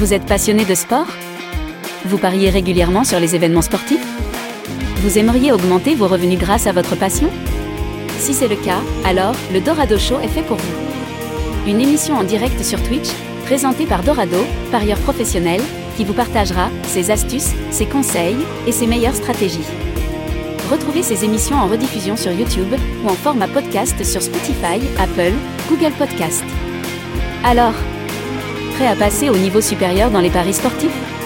Vous êtes passionné de sport? Vous pariez régulièrement sur les événements sportifs? Vous aimeriez augmenter vos revenus grâce à votre passion? Si c'est le cas, alors le Dorado Show est fait pour vous. Une émission en direct sur Twitch, présentée par Dorado, parieur professionnel, qui vous partagera ses astuces, ses conseils et ses meilleures stratégies. Retrouvez ces émissions en rediffusion sur YouTube ou en format podcast sur Spotify, Apple, Google Podcast. Alors, à passer au niveau supérieur dans les paris sportifs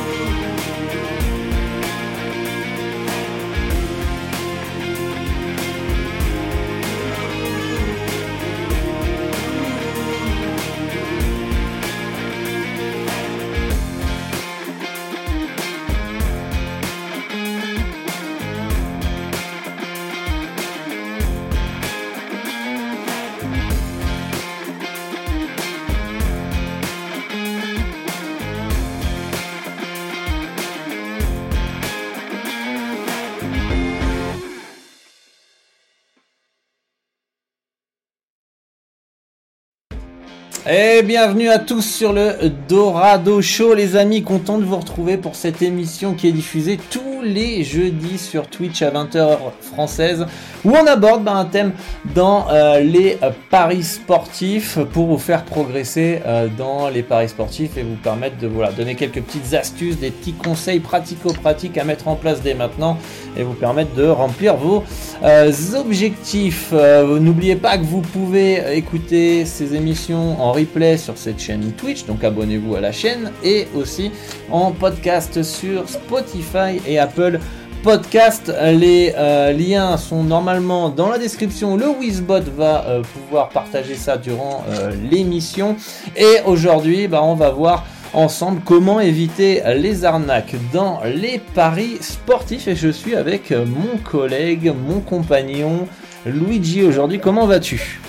Et bienvenue à tous sur le Dorado Show les amis, content de vous retrouver pour cette émission qui est diffusée tous les jeudis sur Twitch à 20h française où on aborde bah, un thème dans euh, les paris sportifs pour vous faire progresser euh, dans les paris sportifs et vous permettre de voilà, donner quelques petites astuces, des petits conseils pratico-pratiques à mettre en place dès maintenant et vous permettre de remplir vos euh, objectifs. N'oubliez pas que vous pouvez écouter ces émissions en replay sur cette chaîne Twitch, donc abonnez-vous à la chaîne et aussi en podcast sur Spotify et Apple Podcast. Les euh, liens sont normalement dans la description. Le Wizbot va euh, pouvoir partager ça durant euh, l'émission. Et aujourd'hui, bah, on va voir ensemble comment éviter les arnaques dans les paris sportifs. Et je suis avec mon collègue, mon compagnon Luigi aujourd'hui. Comment vas-tu?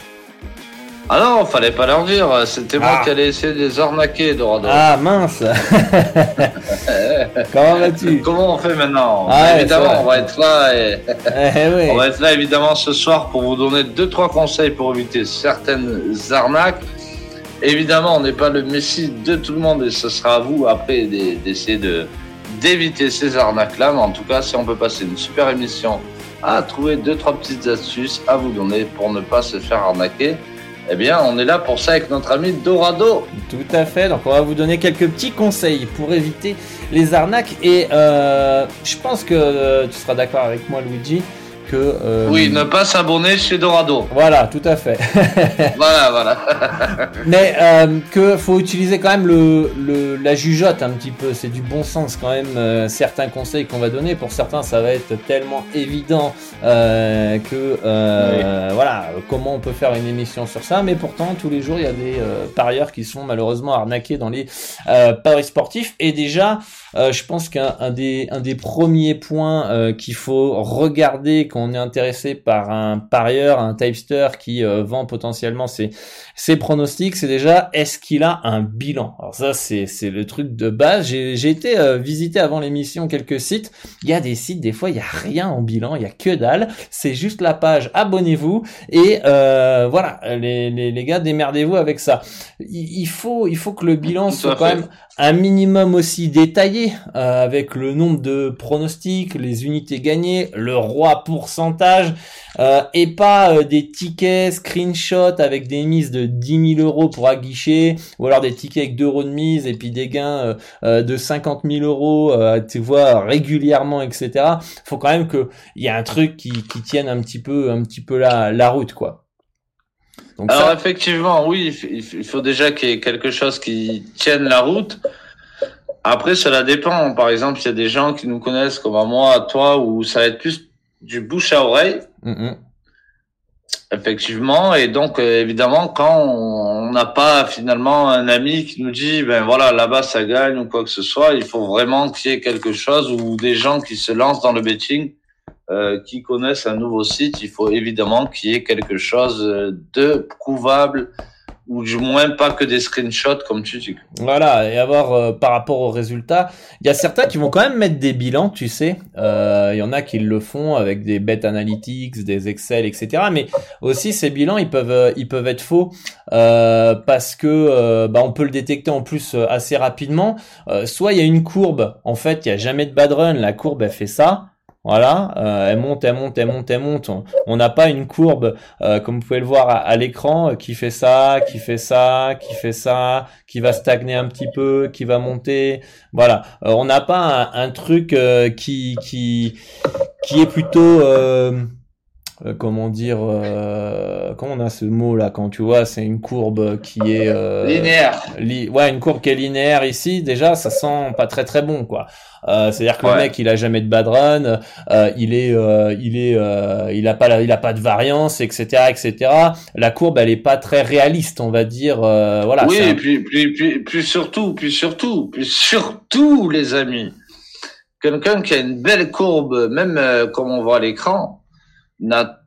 Ah non, fallait pas leur dire, c'était moi ah. qui allais essayer de les arnaquer, Dorado. Ah mince Comment vas-tu? Comment on fait maintenant? Ah, Évidemment, on va être là et... Eh on va être là évidemment ce soir pour vous donner deux trois conseils pour éviter certaines arnaques. Évidemment, on n'est pas le messie de tout le monde et ce sera à vous après d'essayer de d'éviter ces arnaques-là. Mais en tout cas, si on peut passer une super émission à trouver deux trois petites astuces à vous donner pour ne pas se faire arnaquer. Eh bien, on est là pour ça avec notre ami Dorado. Tout à fait. Donc, on va vous donner quelques petits conseils pour éviter les arnaques. Et euh, je pense que euh, tu seras d'accord avec moi, Luigi. Que, euh, oui, ne pas s'abonner chez Dorado. Voilà, tout à fait. voilà, voilà. Mais euh, que faut utiliser quand même le, le, la jugeote un petit peu. C'est du bon sens quand même. certains conseils qu'on va donner. Pour certains, ça va être tellement évident euh, que euh, voilà comment on peut faire une émission sur ça mais pourtant tous les jours il y a des euh, parieurs qui sont malheureusement arnaqués dans les paris sportifs et déjà je pense qu'un des un des premiers points qu'il faut regarder quand on est intéressé par un parieur un typester qui vend potentiellement ses ses pronostics c'est déjà est-ce qu'il a un bilan? Alors ça c'est c'est le truc de base. J'ai j'ai été visiter avant l'émission quelques sites. Il y a des sites des fois il y a rien en bilan il y a que dalle. C'est juste la page abonnez-vous et euh, voilà, les, les, les, gars, démerdez-vous avec ça. Il, faut, il faut que le bilan soit quand même un minimum aussi détaillé euh, avec le nombre de pronostics, les unités gagnées, le roi pourcentage euh, et pas euh, des tickets screenshot avec des mises de 10 000 euros pour aguicher ou alors des tickets avec 2 euros de mise et puis des gains de 50 000 euros tu vois régulièrement etc. Faut quand même que il y a un truc qui, qui tienne un petit peu un petit peu la, la route quoi. Donc Alors effectivement, oui, il faut déjà qu'il y ait quelque chose qui tienne la route. Après, cela dépend. Par exemple, il y a des gens qui nous connaissent comme à moi, à toi, où ça va être plus du bouche à oreille. Effectivement. Et donc, euh, évidemment, quand on n'a pas finalement un ami qui nous dit, ben voilà, là-bas ça gagne ou quoi que ce soit, il faut vraiment qu'il y ait quelque chose ou des gens qui se lancent dans le betting euh, qui connaissent un nouveau site, il faut évidemment qu'il y ait quelque chose de prouvable ou du moins pas que des screenshots comme tu dis. Voilà, et avoir euh, par rapport aux résultats, il y a certains qui vont quand même mettre des bilans, tu sais. Euh, il y en a qui le font avec des bet analytics, des Excel, etc. Mais aussi ces bilans, ils peuvent, euh, ils peuvent être faux parce que bah, on peut le détecter en plus assez rapidement. soit il y a une courbe, en fait, il y a jamais de bad run, la courbe elle fait ça. Voilà, euh, elle monte, elle monte, elle monte, elle monte. On n'a pas une courbe, euh, comme vous pouvez le voir à, l'écran, euh, qui fait ça, qui fait ça, qui fait ça, qui va stagner un petit peu, qui va monter. Voilà, on n'a pas un, un truc qui qui qui est plutôt euh, comment dire, euh, comment on a ce mot là quand tu vois, c'est une courbe qui est euh, linéaire. ouais, une courbe qui est linéaire ici. Déjà, ça sent pas très très bon quoi. Euh, C'est-à-dire que le mec, il a jamais de bad run, euh, il est, il est, il a pas, il a pas de variance, etc., etc. La courbe, elle est pas très réaliste, on va dire. voilà. Oui, et puis, puis, puis, puis surtout, puis surtout, puis surtout, les amis, quelqu'un qui a une belle courbe, même comme on voit à l'écran n'a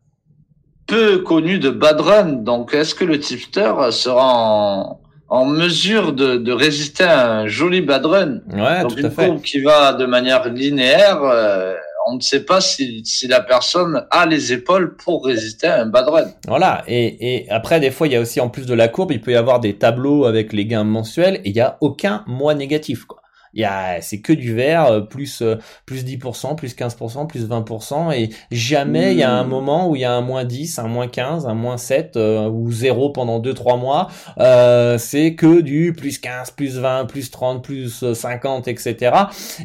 peu connu de bad run. Donc, est-ce que le tipster sera en, mesure de, résister à un joli bad run? Ouais, Donc, une courbe qui va de manière linéaire, euh, on ne sait pas si, la personne a les épaules pour résister à un bad run. Voilà. Et, et après, des fois, il y a aussi en plus de la courbe, il peut y avoir des tableaux avec les gains mensuels et il n'y a aucun mois négatif. Quoi il y a c'est que du vert euh, plus euh, plus 10% plus 15% plus 20% et jamais il y a un mmh. moment où il y a un moins 10 un moins 15 un moins 7 euh, ou 0 pendant 2 3 mois euh, c'est que du plus 15 plus 20 plus 30 plus 50 etc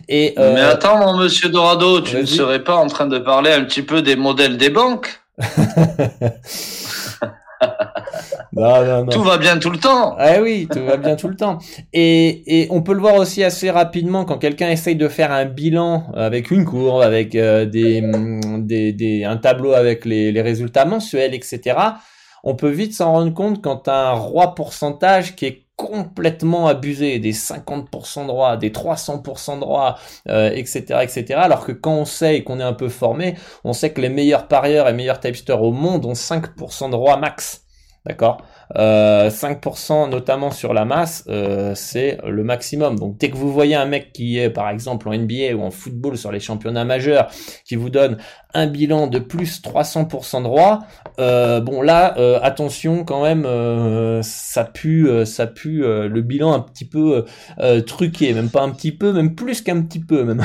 et mais attends mon monsieur Dorado tu ne serais pas en train de parler un petit peu des modèles des banques? Tout va bien tout le temps. Ah oui, tout va bien tout le temps. Et, et on peut le voir aussi assez rapidement quand quelqu'un essaye de faire un bilan avec une courbe, avec euh, des, des, des, un tableau avec les, les résultats mensuels, etc. On peut vite s'en rendre compte quand un roi pourcentage qui est complètement abusé, des 50% droits, des 300% droits, etc., etc. Alors que quand on sait et qu'on est un peu formé, on sait que les meilleurs parieurs et meilleurs typesters au monde ont 5% droits max. D'accord? Euh, 5% notamment sur la masse, euh, c'est le maximum. Donc dès que vous voyez un mec qui est par exemple en NBA ou en football sur les championnats majeurs, qui vous donne un bilan de plus 300% droit, euh, bon là euh, attention quand même, euh, ça pue, ça pue le bilan un petit peu truqué, même pas un petit peu, même plus qu'un petit peu même.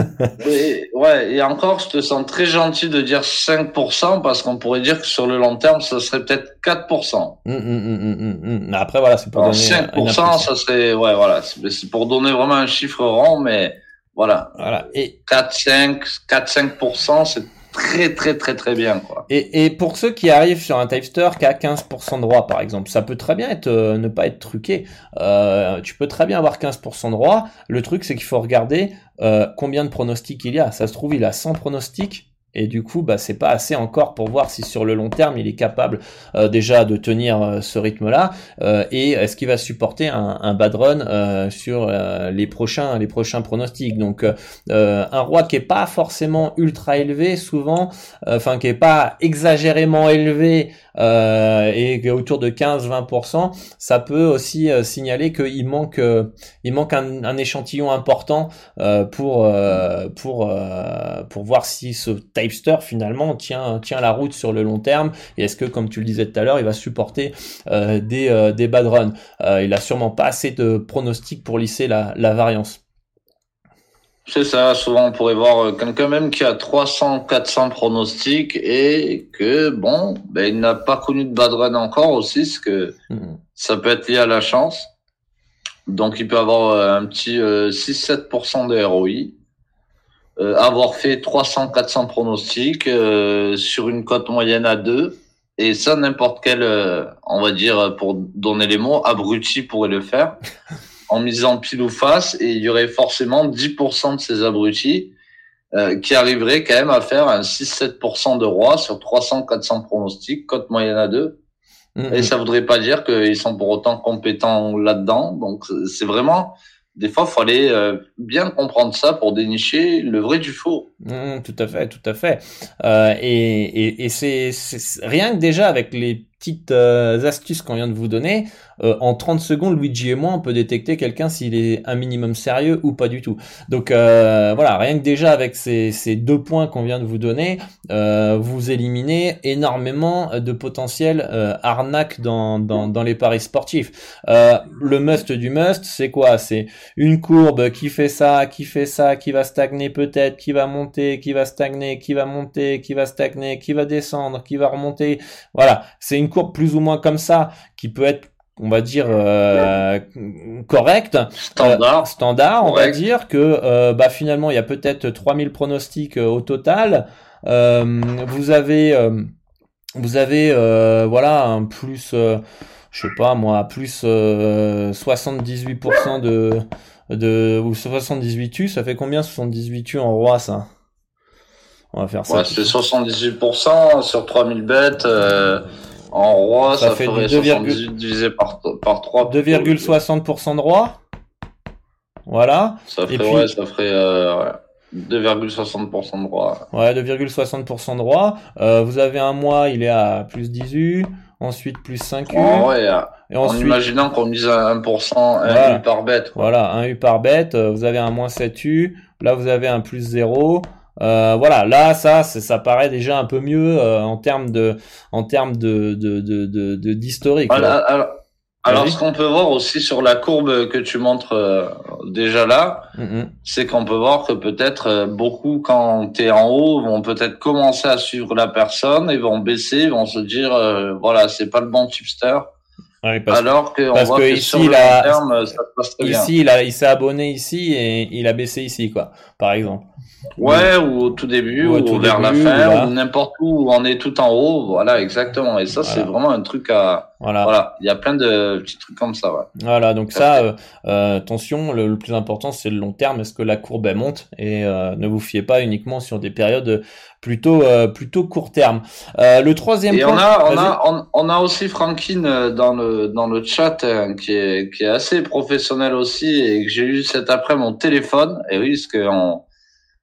ouais, et encore, je te sens très gentil de dire 5% parce qu'on pourrait dire que sur le long terme, ça serait peut-être 4%. Hum, hum, hum, après voilà, c'est pour donner 5%, ça serait, ouais voilà, c'est pour donner vraiment un chiffre rond, mais voilà. Voilà. Et 4-5, 4-5%, c'est très très très très bien quoi. Et, et pour ceux qui arrivent sur un typester qui a 15% de droit par exemple, ça peut très bien être euh, ne pas être truqué. Euh, tu peux très bien avoir 15% de droit. Le truc c'est qu'il faut regarder euh, combien de pronostics il y a. Ça se trouve il a 100 pronostics et du coup, bah, c'est pas assez encore pour voir si sur le long terme il est capable euh, déjà de tenir euh, ce rythme-là euh, et est-ce qu'il va supporter un, un bad run sur les prochains les prochains pronostics. Donc un roi qui est pas forcément ultra élevé, souvent, enfin qui est pas exagérément élevé euh, et autour de 15-20%, ça peut aussi euh, signaler qu'il manque, euh, il manque un, échantillon important euh, pour pour pour voir si ce typester finalement tient tient la route sur le long terme et est-ce que comme tu le disais tout à l'heure, il va supporter des des bad runs? il a sûrement pas assez de pronostics pour lisser la, la variance. C'est ça, souvent on pourrait voir euh, quelqu'un même qui a 300, 400 pronostics et que, bon, ben, il n'a pas connu de bad run encore aussi, parce que mm-hmm. ça peut être lié à la chance. Donc il peut avoir euh, un petit 6-7% euh, de ROI, avoir fait 300, 400 pronostics sur une cote moyenne à 2, et ça n'importe quel, on va dire, pour donner les mots, abruti pourrait le faire. en misant pile ou face et il y aurait forcément 10% de ces abrutis euh, qui arriveraient quand même à faire un 6-7% de roi sur 300-400 pronostics, cote moyenne à 2. Mm-hmm. Et ça voudrait pas dire qu'ils sont pour autant compétents là-dedans. Donc c'est vraiment, des fois, il faut aller euh, bien comprendre ça pour dénicher le vrai du faux. Mmh, tout à fait, tout à fait. Euh, et et, et c'est rien que déjà avec les petites euh, astuces qu'on vient de vous donner, euh, en 30 secondes, Luigi et moi, on peut détecter quelqu'un s'il est un minimum sérieux ou pas du tout. Donc euh, voilà, rien que déjà avec ces, ces deux points qu'on vient de vous donner, vous éliminez énormément de potentiel arnaque dans, dans, dans, les paris sportifs. le must du must, c'est quoi? C'est une courbe qui fait ça, qui fait ça, qui va stagner peut-être, qui va monter, qui va stagner, qui va monter, qui va stagner, qui va descendre, qui va remonter. Voilà, c'est une courbe plus ou moins comme ça qui peut être on va dire euh, correcte standard. euh, standard on va dire que euh, bah finalement il y a peut-être 3000 pronostics au total. Vous avez vous avez voilà un plus je sais pas moi plus 78% de de ou 78 U ça fait combien 78 U en roi ça? On va faire ça ouais, c'est 78% sur 3000 bêtes en roi, ça, fait ferait 78 divisé par, par 3. 2,60% de roi. Voilà. Ça ferait, ouais, ça ferait euh, 2,60% de roi. Ouais, 2,60% de roi. Euh, vous avez un mois, il est à plus 18 ensuite plus 5 U. ouais, et en imaginant qu'on mise à 1%, un U par bête. Voilà, un U par bête, euh, vous avez un moins 7 U, là vous avez un plus 0, euh, voilà, là, ça, ça paraît déjà un peu mieux euh, en termes de, en termes de, de, d'historique. alors, ce qu'on peut voir aussi sur la courbe que tu montres euh, déjà là, mm-hmm. c'est qu'on peut voir que peut-être beaucoup, quand tu es en haut, vont peut-être commencer à suivre la personne et vont baisser, vont se dire, voilà, c'est pas le bon tipster. Alors que on voit que, ici, sur il a, terme, ça passe très ici, il, il s'est abonné ici et il a baissé ici, quoi, par exemple. Ouais, ou au tout début, ou, vers la fin, ou n'importe où, où on est tout en haut. Voilà, exactement. Et ça, c'est vraiment un truc à. Voilà. voilà. Il y a plein de petits trucs comme ça. Ouais. Voilà, donc ça, euh, euh, attention, le, plus important, c'est le long terme. Est-ce que la courbe elle monte? Et euh, ne vous fiez pas uniquement sur des périodes plutôt plutôt court terme. le troisième Et point. On a, on a, on, a aussi Frankine dans le dans le chat hein, qui est qui est assez professionnel aussi et que j'ai eu cet après mon téléphone. Et oui, parce que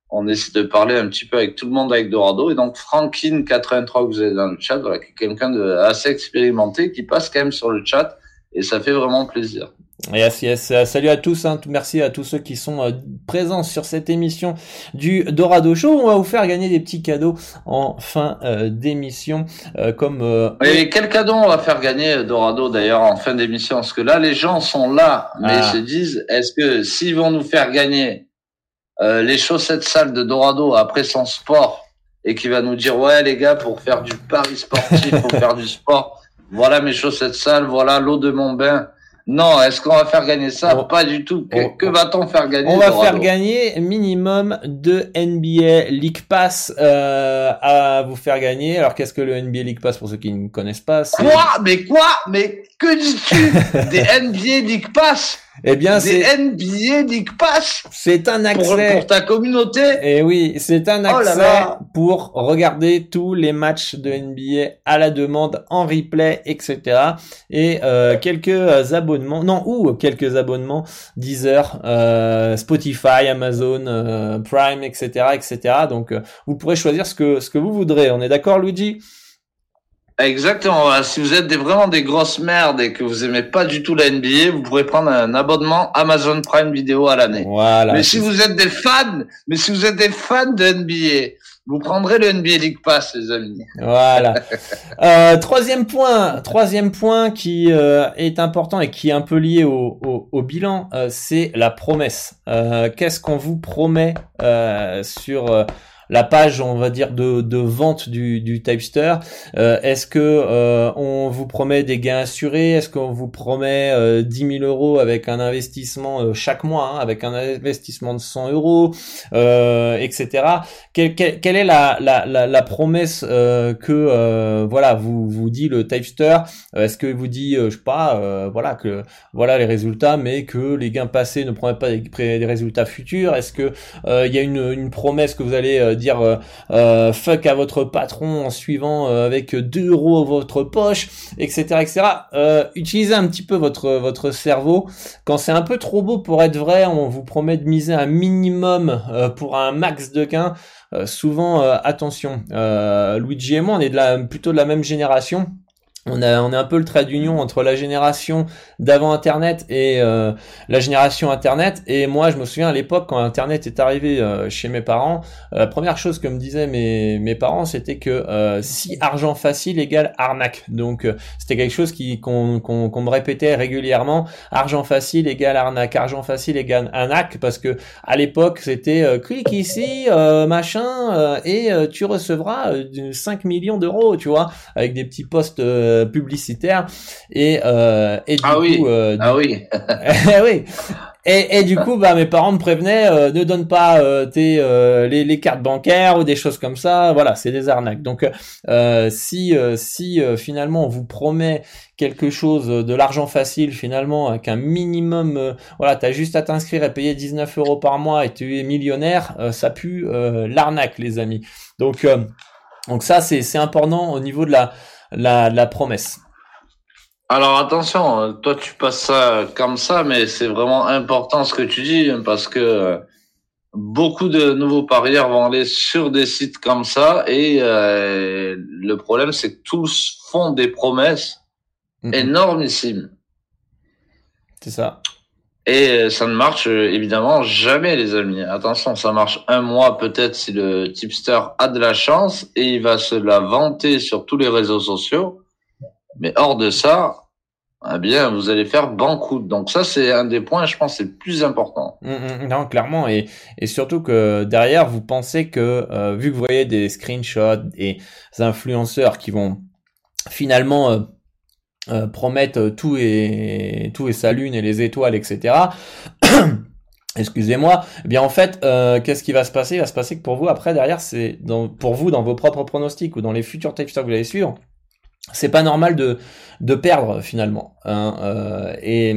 on essaie de parler un petit peu avec tout le monde avec Dorado. Et donc, Franklin83, que vous avez dans le chat, voilà, quelqu'un de assez expérimenté qui passe quand même sur le chat et ça fait vraiment plaisir. Yes, yes. Salut à tous, hein. merci à tous ceux qui sont euh, présents sur cette émission du Dorado Show. On va vous faire gagner des petits cadeaux en fin euh, d'émission, euh, comme. Et quel cadeau on va faire gagner Dorado d'ailleurs en fin d'émission? Parce que là, les gens sont là, mais ah. se disent, est-ce que s'ils vont nous faire gagner euh, les chaussettes sales de Dorado après son sport et qui va nous dire ouais les gars pour faire du pari sportif, pour faire du sport, voilà mes chaussettes sales, voilà l'eau de mon bain. Non, est-ce qu'on va faire gagner ça? Pas du tout. Que, va-t-on faire gagner On va faire gagner minimum de NBA League Pass euh, à vous faire gagner. Alors qu'est-ce que le NBA League Pass pour ceux qui ne connaissent pas Quoi? Mais quoi? Mais que dis-tu Des NBA League Pass? Eh bien, c'est NBA League Pass. C'est un accès pour, ta communauté. Et eh oui, c'est un oh accès pour regarder tous les matchs de NBA à la demande en replay, etc. Et euh, quelques abonnements, non ou quelques abonnements Deezer, euh, Spotify, Amazon euh, Prime, etc., etc. Donc, euh, vous pourrez choisir ce que ce que vous voudrez. On est d'accord, Luigi? Exactement. Si vous êtes des, vraiment des grosses merdes et que vous aimez pas du tout la NBA, vous pourrez prendre un abonnement Amazon Prime Video à l'année. Voilà. Mais si vous êtes des fans, mais si vous êtes des fans de NBA, vous prendrez le NBA League Pass, les amis. Voilà. euh, troisième point, troisième point qui euh, est important et qui est un peu lié au, au, au bilan, euh, c'est la promesse. Euh, qu'est-ce qu'on vous promet sur la page, on va dire, de, de vente du, du Typester. Euh, est-ce que euh, on vous promet des gains assurés? Est-ce qu'on vous promet euh, 10 000 euros avec un investissement euh, chaque mois, hein, avec un investissement de 100 euros, euh, etc. Quelle, quelle, est la, la, la, promesse que voilà vous vous dit le Typester? Est-ce que vous dit, je sais pas, voilà que voilà les résultats, mais que les gains passés ne promettent pas des, des résultats futurs? Est-ce que il y a une, une promesse que vous allez dire fuck à votre patron en suivant avec 2 euros votre poche, etc., etc. utilisez un petit peu votre votre cerveau. Quand c'est un peu trop beau pour être vrai, on vous promet de miser un minimum pour un max de gains. souvent, attention, Luigi et moi, on est de la, plutôt de la même génération on, a, est un peu le trait d'union entre la génération d'avant Internet et euh, la génération Internet. Et moi, je me souviens à l'époque quand Internet est arrivé euh, chez mes parents, euh, la première chose que me disaient mes, mes parents, c'était que si argent facile égale arnaque. Donc c'était quelque chose qui qu'on qu'on me répétait régulièrement. Argent facile égale arnaque, argent facile égale arnaque, parce que à l'époque c'était clique ici, machin, et tu recevras 5 millions d'euros, tu vois, avec des petits postes euh, publicitaire et euh, et du ah coup oui. Euh, ah oui eh oui et, et, du coup, bah, mes parents me prévenaient, ne donne pas tes les, les, cartes bancaires ou des choses comme ça. Voilà, c'est des arnaques. Donc, si si finalement on vous promet quelque chose de l'argent facile finalement avec un minimum, voilà, t'as juste à t'inscrire et payer 19 euros par mois et tu es millionnaire, ça pue l'arnaque, les amis. Donc donc ça c'est c'est important au niveau de la la, promesse. Alors attention, toi tu passes ça comme ça, mais c'est vraiment important ce que tu dis parce que beaucoup de nouveaux parieurs vont aller sur des sites comme ça et euh, le problème c'est que tous font des promesses mhm. énormissimes. C'est ça. Et ça ne marche évidemment jamais, les amis. Attention, ça marche un mois peut-être si le tipster a de la chance et il va se la vanter sur tous les réseaux sociaux. Mais hors de ça, eh bien, vous allez faire banqueroute. Donc ça, c'est un des points, je pense, c'est plus important. Mmh, mmh, non, clairement, et, et surtout que derrière, vous pensez que euh, vu que vous voyez des screenshots des influenceurs qui vont finalement euh, euh, promettent tout et tout et sa lune et les étoiles, etc. Excusez-moi. Eh bien en fait, euh, qu'est-ce qui va se passer? Il va se passer que pour vous après derrière, c'est pour vous dans vos propres pronostics ou dans les futurs textes que vous allez suivre, c'est pas normal de de perdre finalement. Hein, euh, et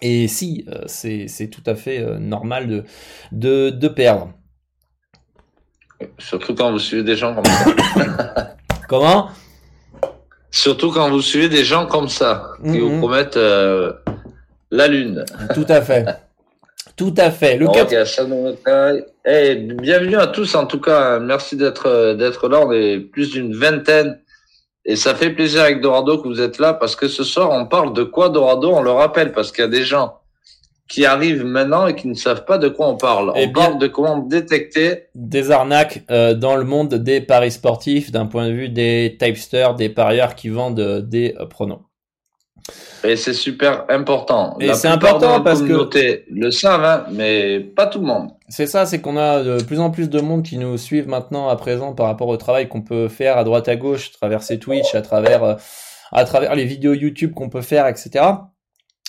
et si c'est tout à fait normal de de de perdre. Surtout quand vous suivez des gens comme ça. Comment? Surtout quand vous suivez des gens comme ça, qui vous mhm. promettent euh, la lune. Tout à fait. Tout à fait. Le hey, bienvenue à tous en tout cas. Merci d'être d'être là. On est plus d'une vingtaine et ça fait plaisir avec Dorado que vous êtes là parce que ce soir on parle de quoi Dorado? On le rappelle parce qu'il y a des gens qui arrivent maintenant et qui ne savent pas de quoi on parle. Eh on parle de comment détecter des arnaques euh, dans le monde des paris sportifs d'un point de vue des typesters, des parieurs qui vendent des euh, pronoms. Et c'est super important. Et c'est important parce que le savent, hein, mais pas tout le monde. C'est ça, c'est qu'on a de plus en plus de monde qui nous suivent maintenant à présent par rapport au travail qu'on peut faire à droite à gauche, à travers ces Twitch, à travers euh, à travers les vidéos YouTube qu'on peut faire, etc.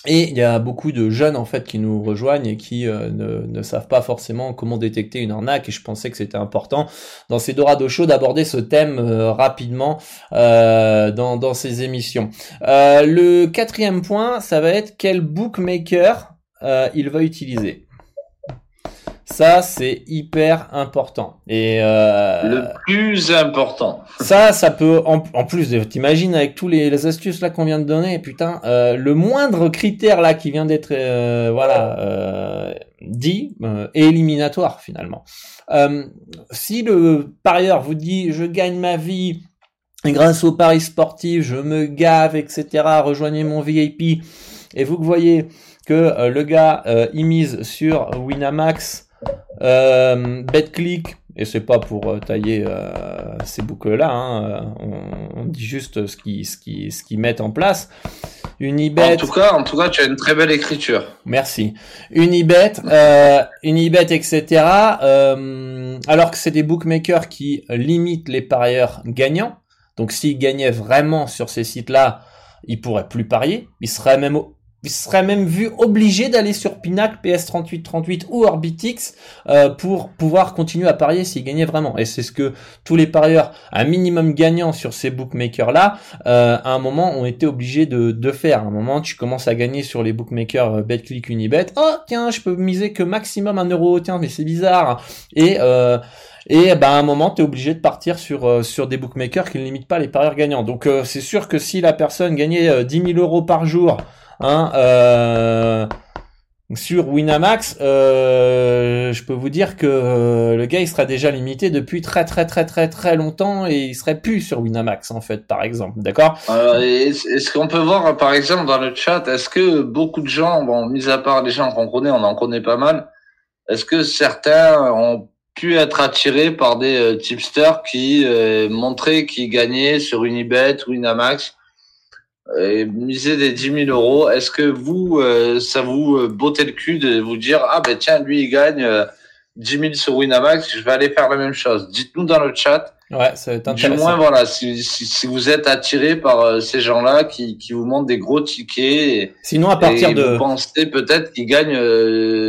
Et il y a beaucoup de jeunes en fait qui nous rejoignent et qui euh, ne, savent pas forcément comment détecter une arnaque. Et je pensais que c'était important dans ces Dorado Show d'aborder ce thème euh, rapidement euh, dans ces émissions. le quatrième point, ça va être quel bookmaker il va utiliser. Ça, c'est hyper important. Et euh, le plus important. Ça, ça peut en, plus t'imagines avec tous les, astuces là qu'on vient de donner, putain, euh, le moindre critère là qui vient d'être euh, voilà euh, dit est éliminatoire finalement. si le parieur vous dit je gagne ma vie grâce au paris sportif, je me gave, etc. Rejoignez mon VIP et vous voyez que le gars il mise sur Winamax euh, BetClick, et c'est pas pour euh, tailler euh, ces boucles-là, hein, on, dit juste ce qu'ils ce qui, ce qu'ils mettent en place. Unibet. En tout cas, en tout cas, tu as une très belle écriture. Merci. Unibet, euh, Unibet, etc. Euh, alors que c'est des bookmakers qui limitent les parieurs gagnants. Donc, s'ils gagnaient vraiment sur ces sites-là, ils pourraient plus parier. Ils seraient même serait même vu obligé d'aller sur Pinacle, PS3838 ou Orbitix euh, pour pouvoir continuer à parier s'il gagnait vraiment. Et c'est ce que tous les parieurs, un minimum gagnant sur ces bookmakers là, euh, à un moment ont été obligés de, de faire. À un moment, tu commences à gagner sur les bookmakers euh, BetClick, Unibet. Oh tiens, je peux miser que maximum un euro. Tiens, mais c'est bizarre. Et euh, et ben à un moment, tu es obligé de partir sur, euh, sur des bookmakers qui ne limitent pas les parieurs gagnants. Donc c'est sûr que si la personne gagnait 10 000 euros par jour Hein, euh, sur Winamax, euh, je peux vous dire que euh, le gars il sera déjà limité depuis très très très très très longtemps et il serait plus sur Winamax en fait par exemple, d'accord? Est-ce qu'on peut voir par exemple dans le chat, est-ce que beaucoup de gens, bon mis à part les gens qu'on connaît, on en connaît pas mal, est-ce que certains ont pu être attirés par des tipsters qui montraient qu'ils gagnaient sur Unibet Winamax? Et miser des 10 000 euros, est-ce que vous, euh, ça vous euh, bottait le cul de vous dire ah ben tiens lui il gagne euh, 10 000 sur Winamax, je vais aller faire la même chose. Dites-nous dans le chat. Ouais, ça va être intéressant. Du moins voilà, si, si, si vous êtes attiré par euh, ces gens-là qui, qui vous montrent des gros tickets. Et, Sinon à partir de. Vous pensez peut-être qu'ils gagnent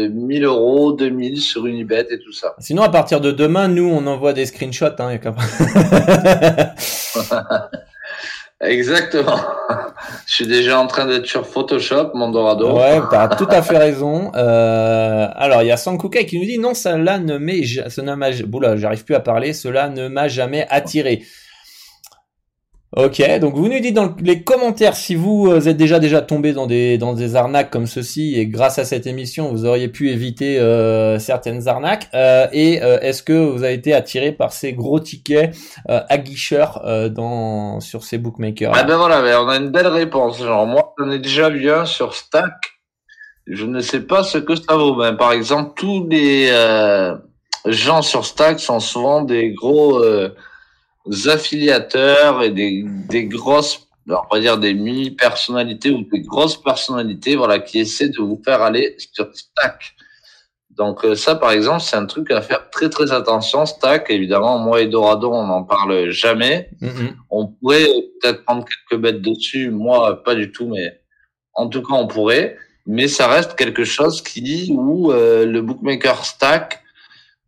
1000 euros, 2000 sur Unibet et tout ça. Sinon à partir de demain, nous on envoie des screenshots. Hein, Exactement. Je suis déjà en train d'être sur Photoshop, mon Dorado. Ouais, t'as tout à fait raison. Euh, alors, il y a Sankukai qui nous dit non, cela ne m'est, cela m'a, j'arrive plus à parler, cela ne m'a jamais attiré. Ok, donc vous nous dites dans les commentaires si vous euh, êtes déjà déjà tombé dans des dans des arnaques comme ceci et grâce à cette émission vous auriez pu éviter euh, certaines arnaques euh, et est-ce que vous avez été attiré par ces gros tickets aguicheurs dans sur ces bookmakers Ah ben voilà, on a une belle réponse. Genre moi j'en ai déjà vu un sur Stack. Je ne sais pas ce que ça vaut. Ben, par exemple, tous les gens sur Stack sont souvent des gros affiliateurs et des, des grosses, on va dire des mini-personnalités ou des grosses personnalités, voilà, qui essaient de vous faire aller sur Stack. Donc euh, ça, par exemple, c'est un truc à faire très très attention. Stack, évidemment, moi et Dorado, on n'en parle jamais. Mm-hmm. On pourrait peut-être prendre quelques bêtes dessus. Moi, pas du tout, mais en tout cas, on pourrait. Mais ça reste quelque chose qui où euh, le bookmaker Stack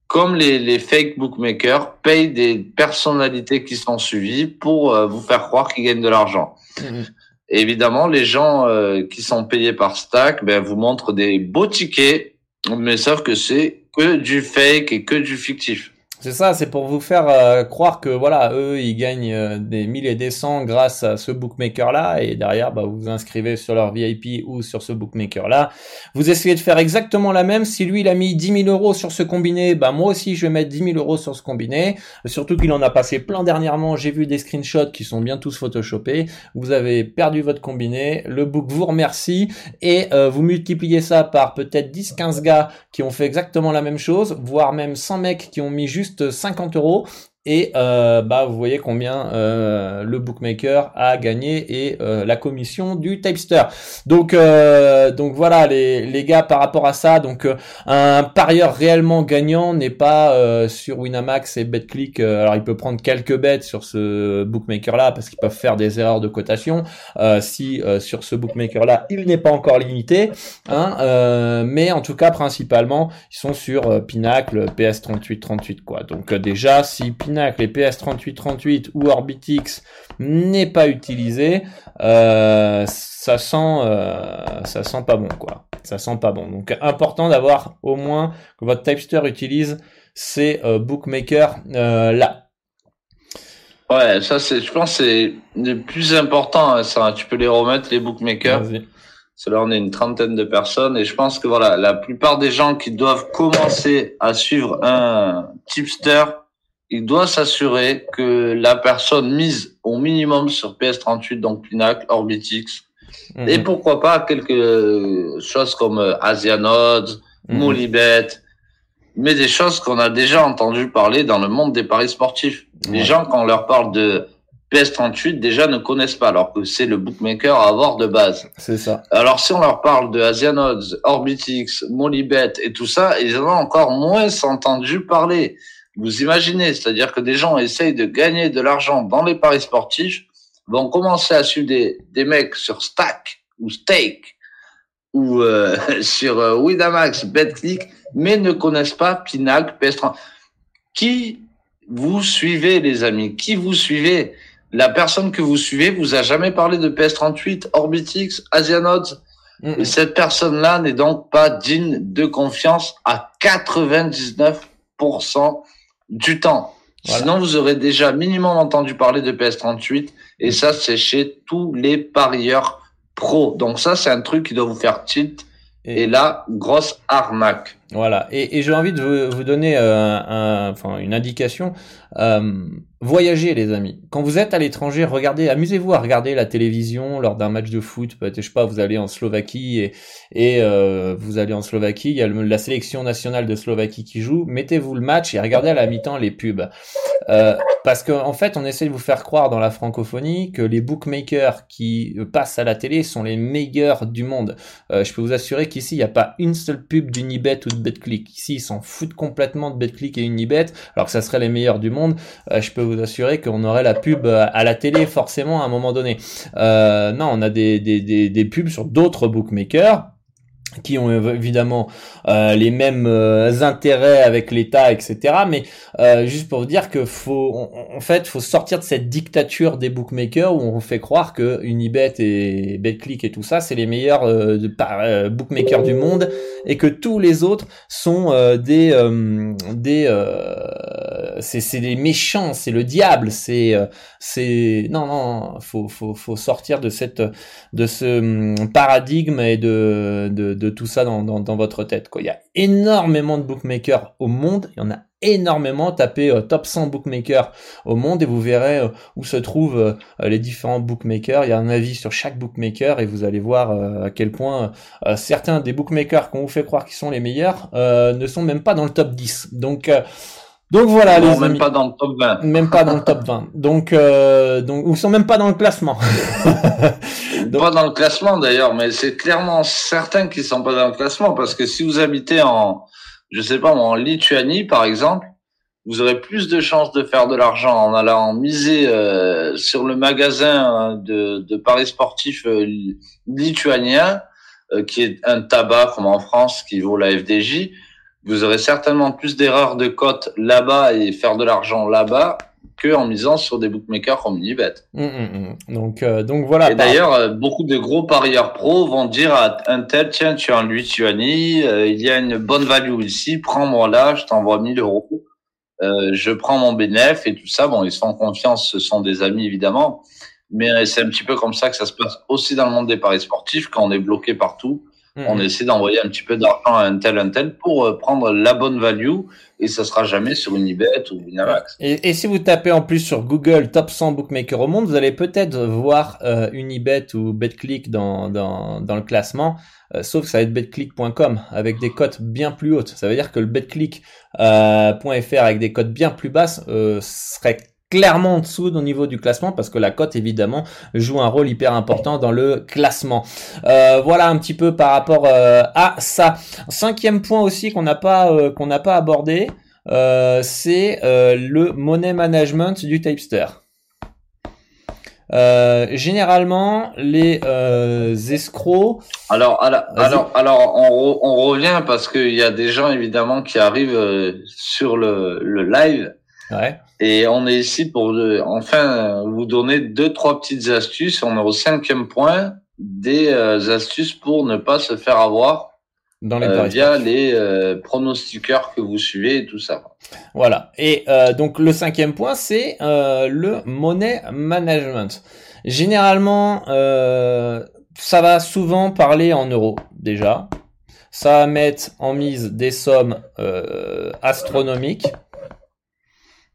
comme les, les fake bookmakers payent des personnalités qui sont suivies pour euh, vous faire croire qu'ils gagnent de l'argent. Mhm. Évidemment, les gens euh, qui sont payés par Stack ben, vous montrent des beaux tickets, mais sauf que c'est que du fake et que du fictif. C'est ça, c'est pour vous faire euh, croire que voilà, eux, ils gagnent euh, des milliers et des cents grâce à ce bookmaker-là, et derrière, bah, vous vous inscrivez sur leur VIP ou sur ce bookmaker-là. Vous essayez de faire exactement la même. Si lui, il a mis 10 000 euros sur ce combiné, bah moi aussi, je vais mettre 10 000 euros sur ce combiné. Surtout qu'il en a passé plein dernièrement. J'ai vu des screenshots qui sont bien tous photoshopés. Vous avez perdu votre combiné. Le book vous remercie et euh, vous multipliez ça par peut-être 10-15 gars qui ont fait exactement la même chose, voire même 100 mecs qui ont mis juste 50 euros et euh, bah vous voyez combien euh, le bookmaker a gagné et euh, la commission du tapster. Donc donc voilà les, les gars par rapport à ça donc un parieur réellement gagnant n'est pas sur Winamax et BetClick alors il peut prendre quelques bêtes sur ce bookmaker là parce qu'ils peuvent faire des erreurs de cotation si sur ce bookmaker là il n'est pas encore limité hein, mais en tout cas principalement ils sont sur Pinacle PS38 38 quoi. Donc déjà si Pinacle les PS3838 ou Orbitix n'est pas utilisé, euh, ça sent, euh, ça sent pas bon quoi. Ça sent pas bon. Donc important d'avoir au moins que votre Typester utilise ces euh, bookmakers là. Ouais, ça c'est, je pense, c'est le plus important. Hein, ça, tu peux les remettre les bookmakers. C'est là, on est une trentaine de personnes et je pense que voilà, la plupart des gens qui doivent commencer à suivre un tipster il doit s'assurer que la personne mise au minimum sur PS38, donc Pinacle, Orbitix, mhm. et pourquoi pas quelque chose comme euh, Asianodes, mmh. Molibet, mais des choses qu'on a déjà entendu parler dans le monde des paris sportifs. Les gens, quand on leur parle de PS38, déjà ne connaissent pas, alors que c'est le bookmaker à avoir de base. C'est ça. Alors si on leur parle de Asianodes, Orbitix, Molibet et tout ça, ils en ont encore moins entendu parler. Vous imaginez, c'est-à-dire que des gens essayent de gagner de l'argent dans les paris sportifs, vont commencer à suivre des, des mecs sur Stack ou Stake ou sur Winamax, BetClick, mais ne connaissent pas Pinacle, PS30. Qui vous suivez, les amis? Qui vous suivez? La personne que vous suivez vous a jamais parlé de PS38, Orbitix, Asianods et cette personne-là n'est donc pas digne de confiance à 99% du temps. Sinon, vous aurez déjà minimum entendu parler de PS38 et ça, c'est chez tous les parieurs pros. Donc ça, c'est un truc qui doit vous faire tilt. Et, là, grosse arnaque. Voilà. Et, j'ai envie de vous, donner euh, un, une indication. Euh, Voyagez les amis. Quand vous êtes à l'étranger, regardez, amusez-vous à regarder la télévision lors d'un match de foot. Peut-être, je sais pas, vous allez en Slovaquie et, et euh, vous allez en Slovaquie, il y a la sélection nationale de Slovaquie qui joue. Mettez-vous le match et regardez à la mi-temps les pubs. Euh, parce qu'en en fait, on essaie de vous faire croire dans la francophonie que les bookmakers qui passent à la télé sont les meilleurs du monde. Euh, je peux vous assurer qu'ici, il n'y a pas une seule pub d'Unibet ou de BetClick. Ici, ils s'en foutent complètement de BetClick et Unibet, alors que ça serait les meilleurs du monde. je peux vous assurer qu'on aurait la pub à la télé forcément à un moment donné. Euh, non, on a des, des, des pubs sur d'autres bookmakers qui ont évidemment euh, les mêmes euh, intérêts avec l'État, etc. Mais euh, juste pour vous dire que faut, en fait, faut sortir de cette dictature des bookmakers où on fait croire que Unibet et BetClick et tout ça, c'est les meilleurs de, bookmakers du monde et que tous les autres sont des des c'est des méchants, c'est le diable, c'est c'est non non, faut faut faut sortir de cette de ce hum, paradigme et de de de tout ça dans, dans, votre tête. Quoi. Il y a énormément de bookmakers au monde, il y en a énormément. Tapez euh, top 100 bookmakers au monde et vous verrez euh, où se trouvent euh, les différents bookmakers. Il y a un avis sur chaque bookmaker et vous allez voir à quel point certains des bookmakers qu'on vous fait croire qu'ils sont les meilleurs ne sont même pas dans le top 10. Donc donc voilà les même pas dans le top 20. Même pas dans le top 20. Donc euh, donc ils sont même pas dans le classement. Pas dans le classement d'ailleurs, mais c'est clairement certain qu'ils sont pas dans le classement parce que si vous habitez en je sais pas en Lituanie par exemple, vous aurez plus de chances de faire de l'argent en allant miser euh, sur le magasin de, de paris sportifs euh, lituanien euh, qui est un tabac comme en France qui vaut la FDJ vous aurez certainement plus d'erreurs de cote là-bas et faire de l'argent là-bas que en misant sur des bookmakers comme Unibet. Mmh, mmh, mmh. Donc, euh, donc voilà. Et d'ailleurs, euh, beaucoup de gros parieurs pros vont dire à un tel, tiens, tu es en Lituanie, euh, il y a une bonne value ici, prends-moi là, je t'envoie 1000 euros, je prends mon bénéf et tout ça. Bon, ils se font confiance, ce sont des amis évidemment, mais c'est un petit peu comme ça que ça se passe aussi dans le monde des paris sportifs quand on est bloqué partout. On mhm. essaie d'envoyer un petit peu d'argent à un tel, un tel pour euh, prendre la bonne value et ça sera jamais sur Unibet ou Winamax. Et, et, si vous tapez en plus sur Google top 100 bookmakers au monde, vous allez peut-être voir euh, Unibet ou BetClick dans, dans, dans le classement, euh, sauf que ça va être betclick.com avec des cotes bien plus hautes. Ça veut dire que le betclick.fr avec des cotes bien plus basses serait clairement en dessous au niveau du classement parce que la cote évidemment joue un rôle hyper important dans le classement. Euh, voilà un petit peu par rapport euh, à ça. Cinquième point aussi qu'on n'a pas euh, qu'on n'a pas abordé, c'est le money management du tapester. généralement, les escrocs. Alors, alors, alors, on, on, revient parce qu'il y a des gens évidemment qui arrivent sur le, le live Ouais. Et on est ici pour euh, enfin vous donner deux trois petites astuces. On est au cinquième point des euh, astuces pour ne pas se faire avoir dans les euh, via les pronostiqueurs que vous suivez et tout ça. Voilà. Et donc le cinquième point c'est le money management. Généralement, ça va souvent parler en euros déjà. Ça va mettre en mise des sommes astronomiques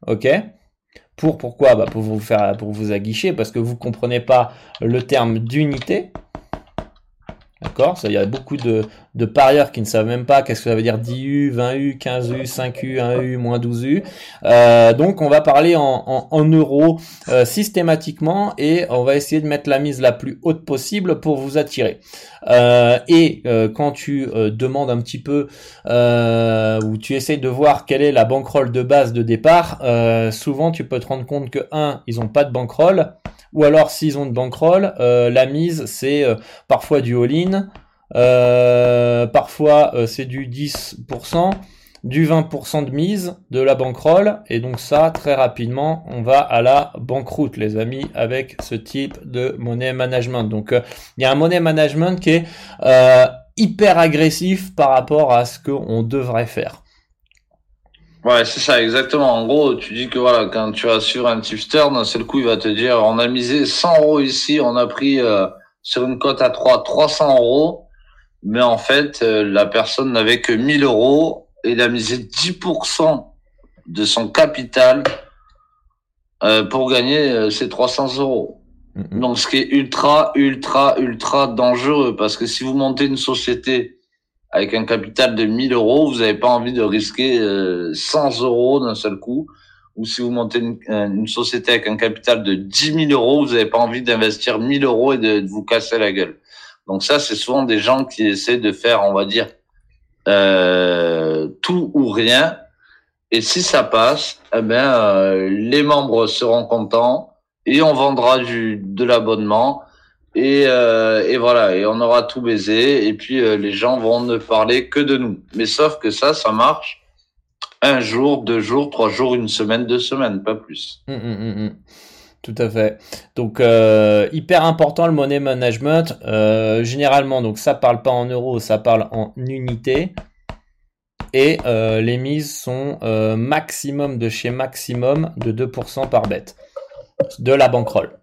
ok. Pour pourquoi? Bah pour vous faire pour vous aguicher parce que vous comprenez pas le terme d'unité d'accord il y a beaucoup de, de parieurs qui ne savent même pas qu'est-ce que ça veut dire 10U, 20U, 15U, 5U, 1U, moins 12U. Euh, donc on va parler en, en, euros euh, systématiquement et on va essayer de mettre la mise la plus haute possible pour vous attirer. Euh, et quand tu demandes un petit peu ou tu essayes de voir quelle est la bankroll de base de départ, souvent tu peux te rendre compte que un, ils ont pas de bankroll, ou alors s'ils ont de bankroll, la mise c'est parfois du all-in, parfois, c'est du 10% du 20% de mise, de la bankroll, et donc ça, très rapidement, on va à la banqueroute, les amis, avec ce type de money management. Donc, euh, il y a un money management qui est euh, hyper agressif par rapport à ce qu'on devrait faire. Ouais, c'est ça, exactement. En gros, tu dis que voilà, quand tu vas sur un tipster, d'un seul coup, il va te dire, on a misé 100 euros ici, on a pris euh, sur une cote à 3, 300 euros, mais en fait, la personne n'avait que 1000 euros il a misé 10% de son capital euh, pour gagner euh, ses 300 euros. Mm-hmm. Donc, ce qui est ultra, ultra, ultra dangereux parce que si vous montez une société avec un capital de 1000 euros, vous n'avez pas envie de risquer 100 euh, euros d'un seul coup. Ou si vous montez une, société avec un capital de 10 000 euros, vous n'avez pas envie d'investir 1000 euros et de, de vous casser la gueule. Donc ça, c'est souvent des gens qui essaient de faire, on va dire, euh, tout ou rien. Et si ça passe, eh ben, euh, les membres seront contents et on vendra du, de l'abonnement. Et, euh, et voilà, et on aura tout baisé. Et puis les gens vont ne parler que de nous. Mais sauf que ça, ça marche un jour, deux jours, trois jours, une semaine, deux semaines, pas plus. Hum, hum, hum, tout à fait. Donc euh, hyper important le money management. Euh, généralement, donc ça parle pas en euros, ça parle en unités. Et euh, les mises sont maximum de chez maximum de 2% par bête de la bankroll.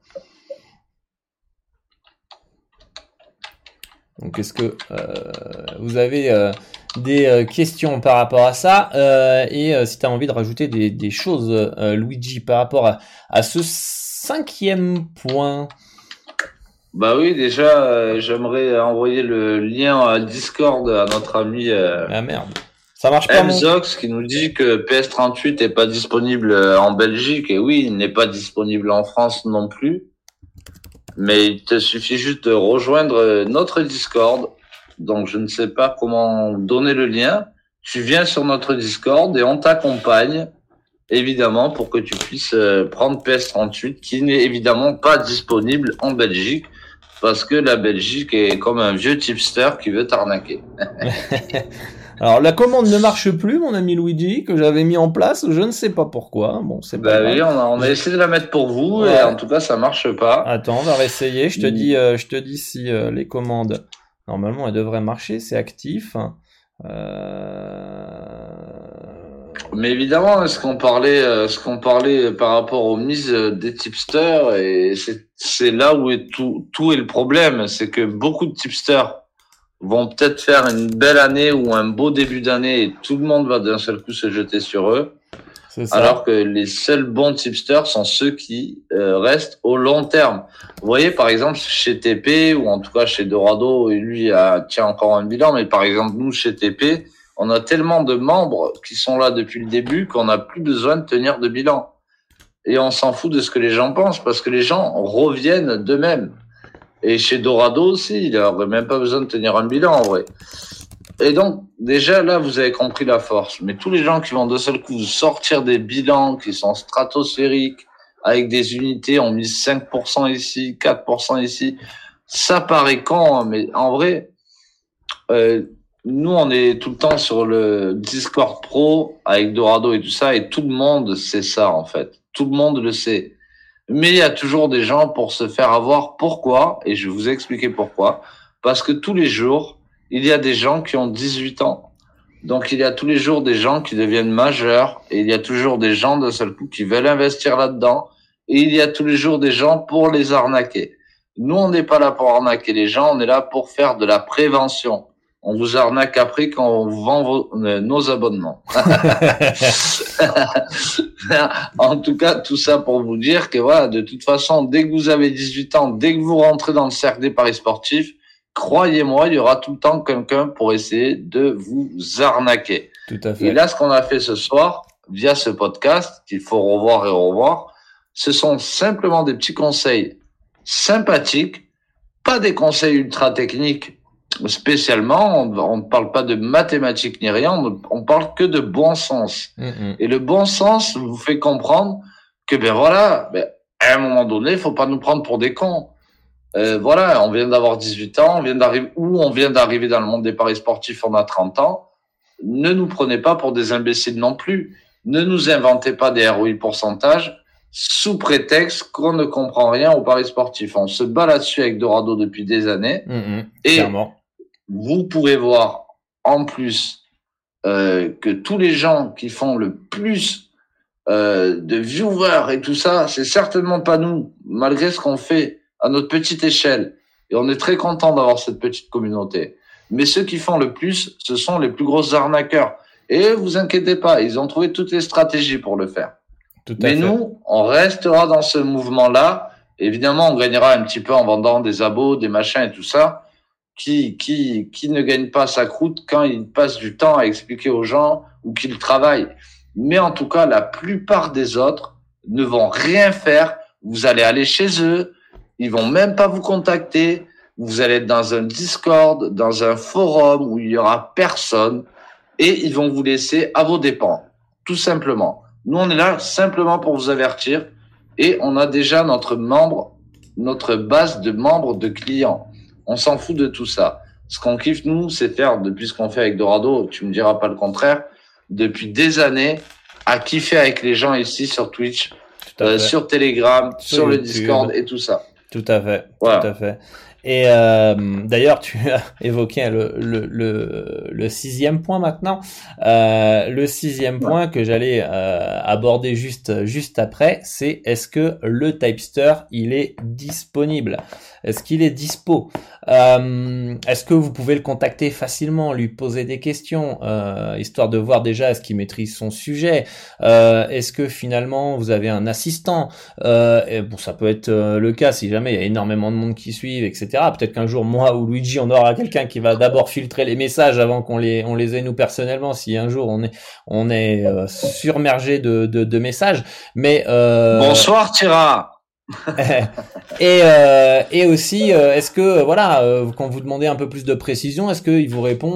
Donc est-ce que vous avez des questions par rapport à ça Et si tu as envie de rajouter des, choses, Luigi, par rapport à ce cinquième point? Bah oui, déjà, euh, j'aimerais envoyer le lien à Discord à notre ami. Euh, ah merde. Ça marche pas. Mzox qui nous dit que PS38 n'est pas disponible euh, en Belgique. Et oui, il n'est pas disponible en France non plus. Mais il te suffit juste de rejoindre notre Discord. Donc je ne sais pas comment donner le lien. Tu viens sur notre Discord et on t'accompagne évidemment, pour que tu puisses euh, prendre PS38, qui n'est évidemment pas disponible en Belgique, parce que la Belgique est comme un vieux tipster qui veut t'arnaquer. Alors la commande ne marche plus, mon ami Luigi, que j'avais mis en place, je ne sais pas pourquoi. Bon, c'est bah oui, on a, essayé de la mettre pour vous et en tout cas ça marche pas. Attends, on va réessayer. Je te dis, euh, je te dis si euh, les commandes normalement elles devraient marcher, c'est actif. Euh... Mais évidemment, ce qu'on parlait, euh, ce qu'on parlait par rapport aux mises des tipsters, et c'est là où est tout, tout est le problème, c'est que beaucoup de tipsters vont peut-être faire une belle année ou un beau début d'année et tout le monde va d'un seul coup se jeter sur eux. Alors que les seuls bons tipsters sont ceux qui euh, restent au long terme. Vous voyez, par exemple, chez TP, ou en tout cas chez Dorado, et lui a, tient encore un bilan, mais par exemple, nous, chez TP, on a tellement de membres qui sont là depuis le début qu'on n'a plus besoin de tenir de bilan. Et on s'en fout de ce que les gens pensent parce que les gens reviennent d'eux-mêmes. Et chez Dorado aussi, il n'aurait même pas besoin de tenir un bilan en vrai. Et donc, déjà là, vous avez compris la force. Mais tous les gens qui vont de seul coup sortir des bilans qui sont stratosphériques, avec des unités, on mise 5% ici, 4% ici, ça paraît con, hein, mais en vrai, euh, nous, on est tout le temps sur le Discord Pro avec Dorado et tout ça, et tout le monde sait ça, en fait. Tout le monde le sait. Mais il y a toujours des gens pour se faire avoir. Pourquoi Et je vais vous expliquer pourquoi. Parce que tous les jours, il y a des gens qui ont 18 ans. Donc, il y a tous les jours des gens qui deviennent majeurs, et il y a toujours des gens d'un seul coup qui veulent investir là-dedans, et il y a tous les jours des gens pour les arnaquer. Nous, on n'est pas là pour arnaquer les gens, on est là pour faire de la prévention on vous arnaque après quand on vend euh, nos abonnements. en tout cas, tout ça pour vous dire que voilà, de toute façon, dès que vous avez 18 ans, dès que vous rentrez dans le cercle des paris sportifs, croyez-moi, il y aura tout le temps quelqu'un pour essayer de vous arnaquer. Tout à fait. Et là, ce qu'on a fait ce soir, via ce podcast, qu'il faut revoir et revoir, ce sont simplement des petits conseils sympathiques, pas des conseils ultra techniques spécialement, on ne parle pas de mathématiques ni rien, on, parle que de bon sens. Mm, mm. Et le bon sens vous fait comprendre que, ben voilà, ben, à un moment donné, il faut pas nous prendre pour des cons. Euh, voilà, on vient d'avoir 18 ans, on vient d'arriver ou on vient d'arriver dans le monde des paris sportifs, on a 30 ans. Ne nous prenez pas pour des imbéciles non plus. Ne nous inventez pas des ROI pourcentages sous prétexte qu'on ne comprend rien aux paris sportifs. On se bat là-dessus avec Dorado depuis des années. Mmh, mmh, et vous pouvez voir en plus euh, que tous les gens qui font le plus euh, de viewers et tout ça, c'est certainement pas nous, malgré ce qu'on fait à notre petite échelle. Et on est très content d'avoir cette petite communauté. Mais ceux qui font le plus, ce sont les plus gros arnaqueurs. Et vous inquiétez pas, ils ont trouvé toutes les stratégies pour le faire. Mais nous, on restera dans ce mouvement-là. Évidemment, on gagnera un petit peu en vendant des abos, des machins et tout ça. Qui, qui, qui ne gagne pas sa croûte quand il passe du temps à expliquer aux gens ou qu'il travaille. Mais en tout cas, la plupart des autres ne vont rien faire. Vous allez aller chez eux. Ils vont même pas vous contacter. Vous allez être dans un Discord, dans un forum où il y aura personne et ils vont vous laisser à vos dépens. Tout simplement. Nous, on est là simplement pour vous avertir et on a déjà notre membre, notre base de membres de clients. On s'en fout de tout ça. Ce qu'on kiffe, nous, c'est faire, depuis ce qu'on fait avec Dorado, tu me diras pas le contraire, depuis des années, à kiffer avec les gens ici sur Twitch, euh, sur Telegram, sur, le Discord et tout ça. Tout à fait. Tout à fait. Et euh, d'ailleurs, tu as évoqué le, le, le, le, sixième point maintenant. Euh, le sixième point que j'allais euh, aborder juste juste après, c'est est-ce que le Typester il est disponible? Est-ce qu'il est dispo? Euh, Est-ce que vous pouvez le contacter facilement, lui poser des questions, euh, histoire de voir déjà est-ce qu'il maîtrise son sujet? Est-ce que finalement vous avez un assistant? Et Bon, ça peut être le cas si jamais il y a énormément de monde qui suivent, etc. Peut-être qu'un jour, moi ou Luigi, on aura quelqu'un qui va d'abord filtrer les messages avant qu'on les, on les ait nous personnellement. Si un jour on est, on est euh, surmergé de, de, de, messages. Mais euh... bonsoir, Tira. et, euh, et aussi, euh, est-ce que voilà, euh, quand vous demandez un peu plus de précision, est-ce qu'il vous répond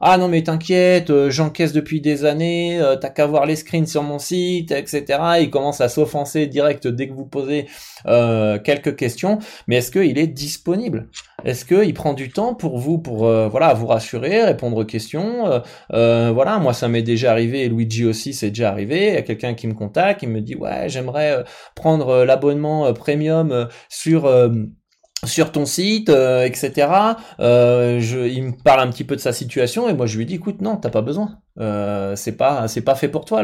ah non mais t'inquiète, j'encaisse depuis des années, t'as qu'à voir les screens sur mon site, etc. Il commence à s'offenser direct dès que vous posez quelques questions. Mais est-ce qu'il est disponible? Est-ce qu'il prend du temps pour vous, pour voilà, vous rassurer, répondre aux questions Voilà, moi ça m'est déjà arrivé, et Luigi aussi c'est déjà arrivé. Il y a quelqu'un qui me contacte, qui me dit ouais j'aimerais prendre l'abonnement euh, premium euh, sur euh, sur ton site, etc. je, il me parle un petit peu de sa situation et moi je lui dis écoute non t'as pas besoin, c'est pas c'est pas fait pour toi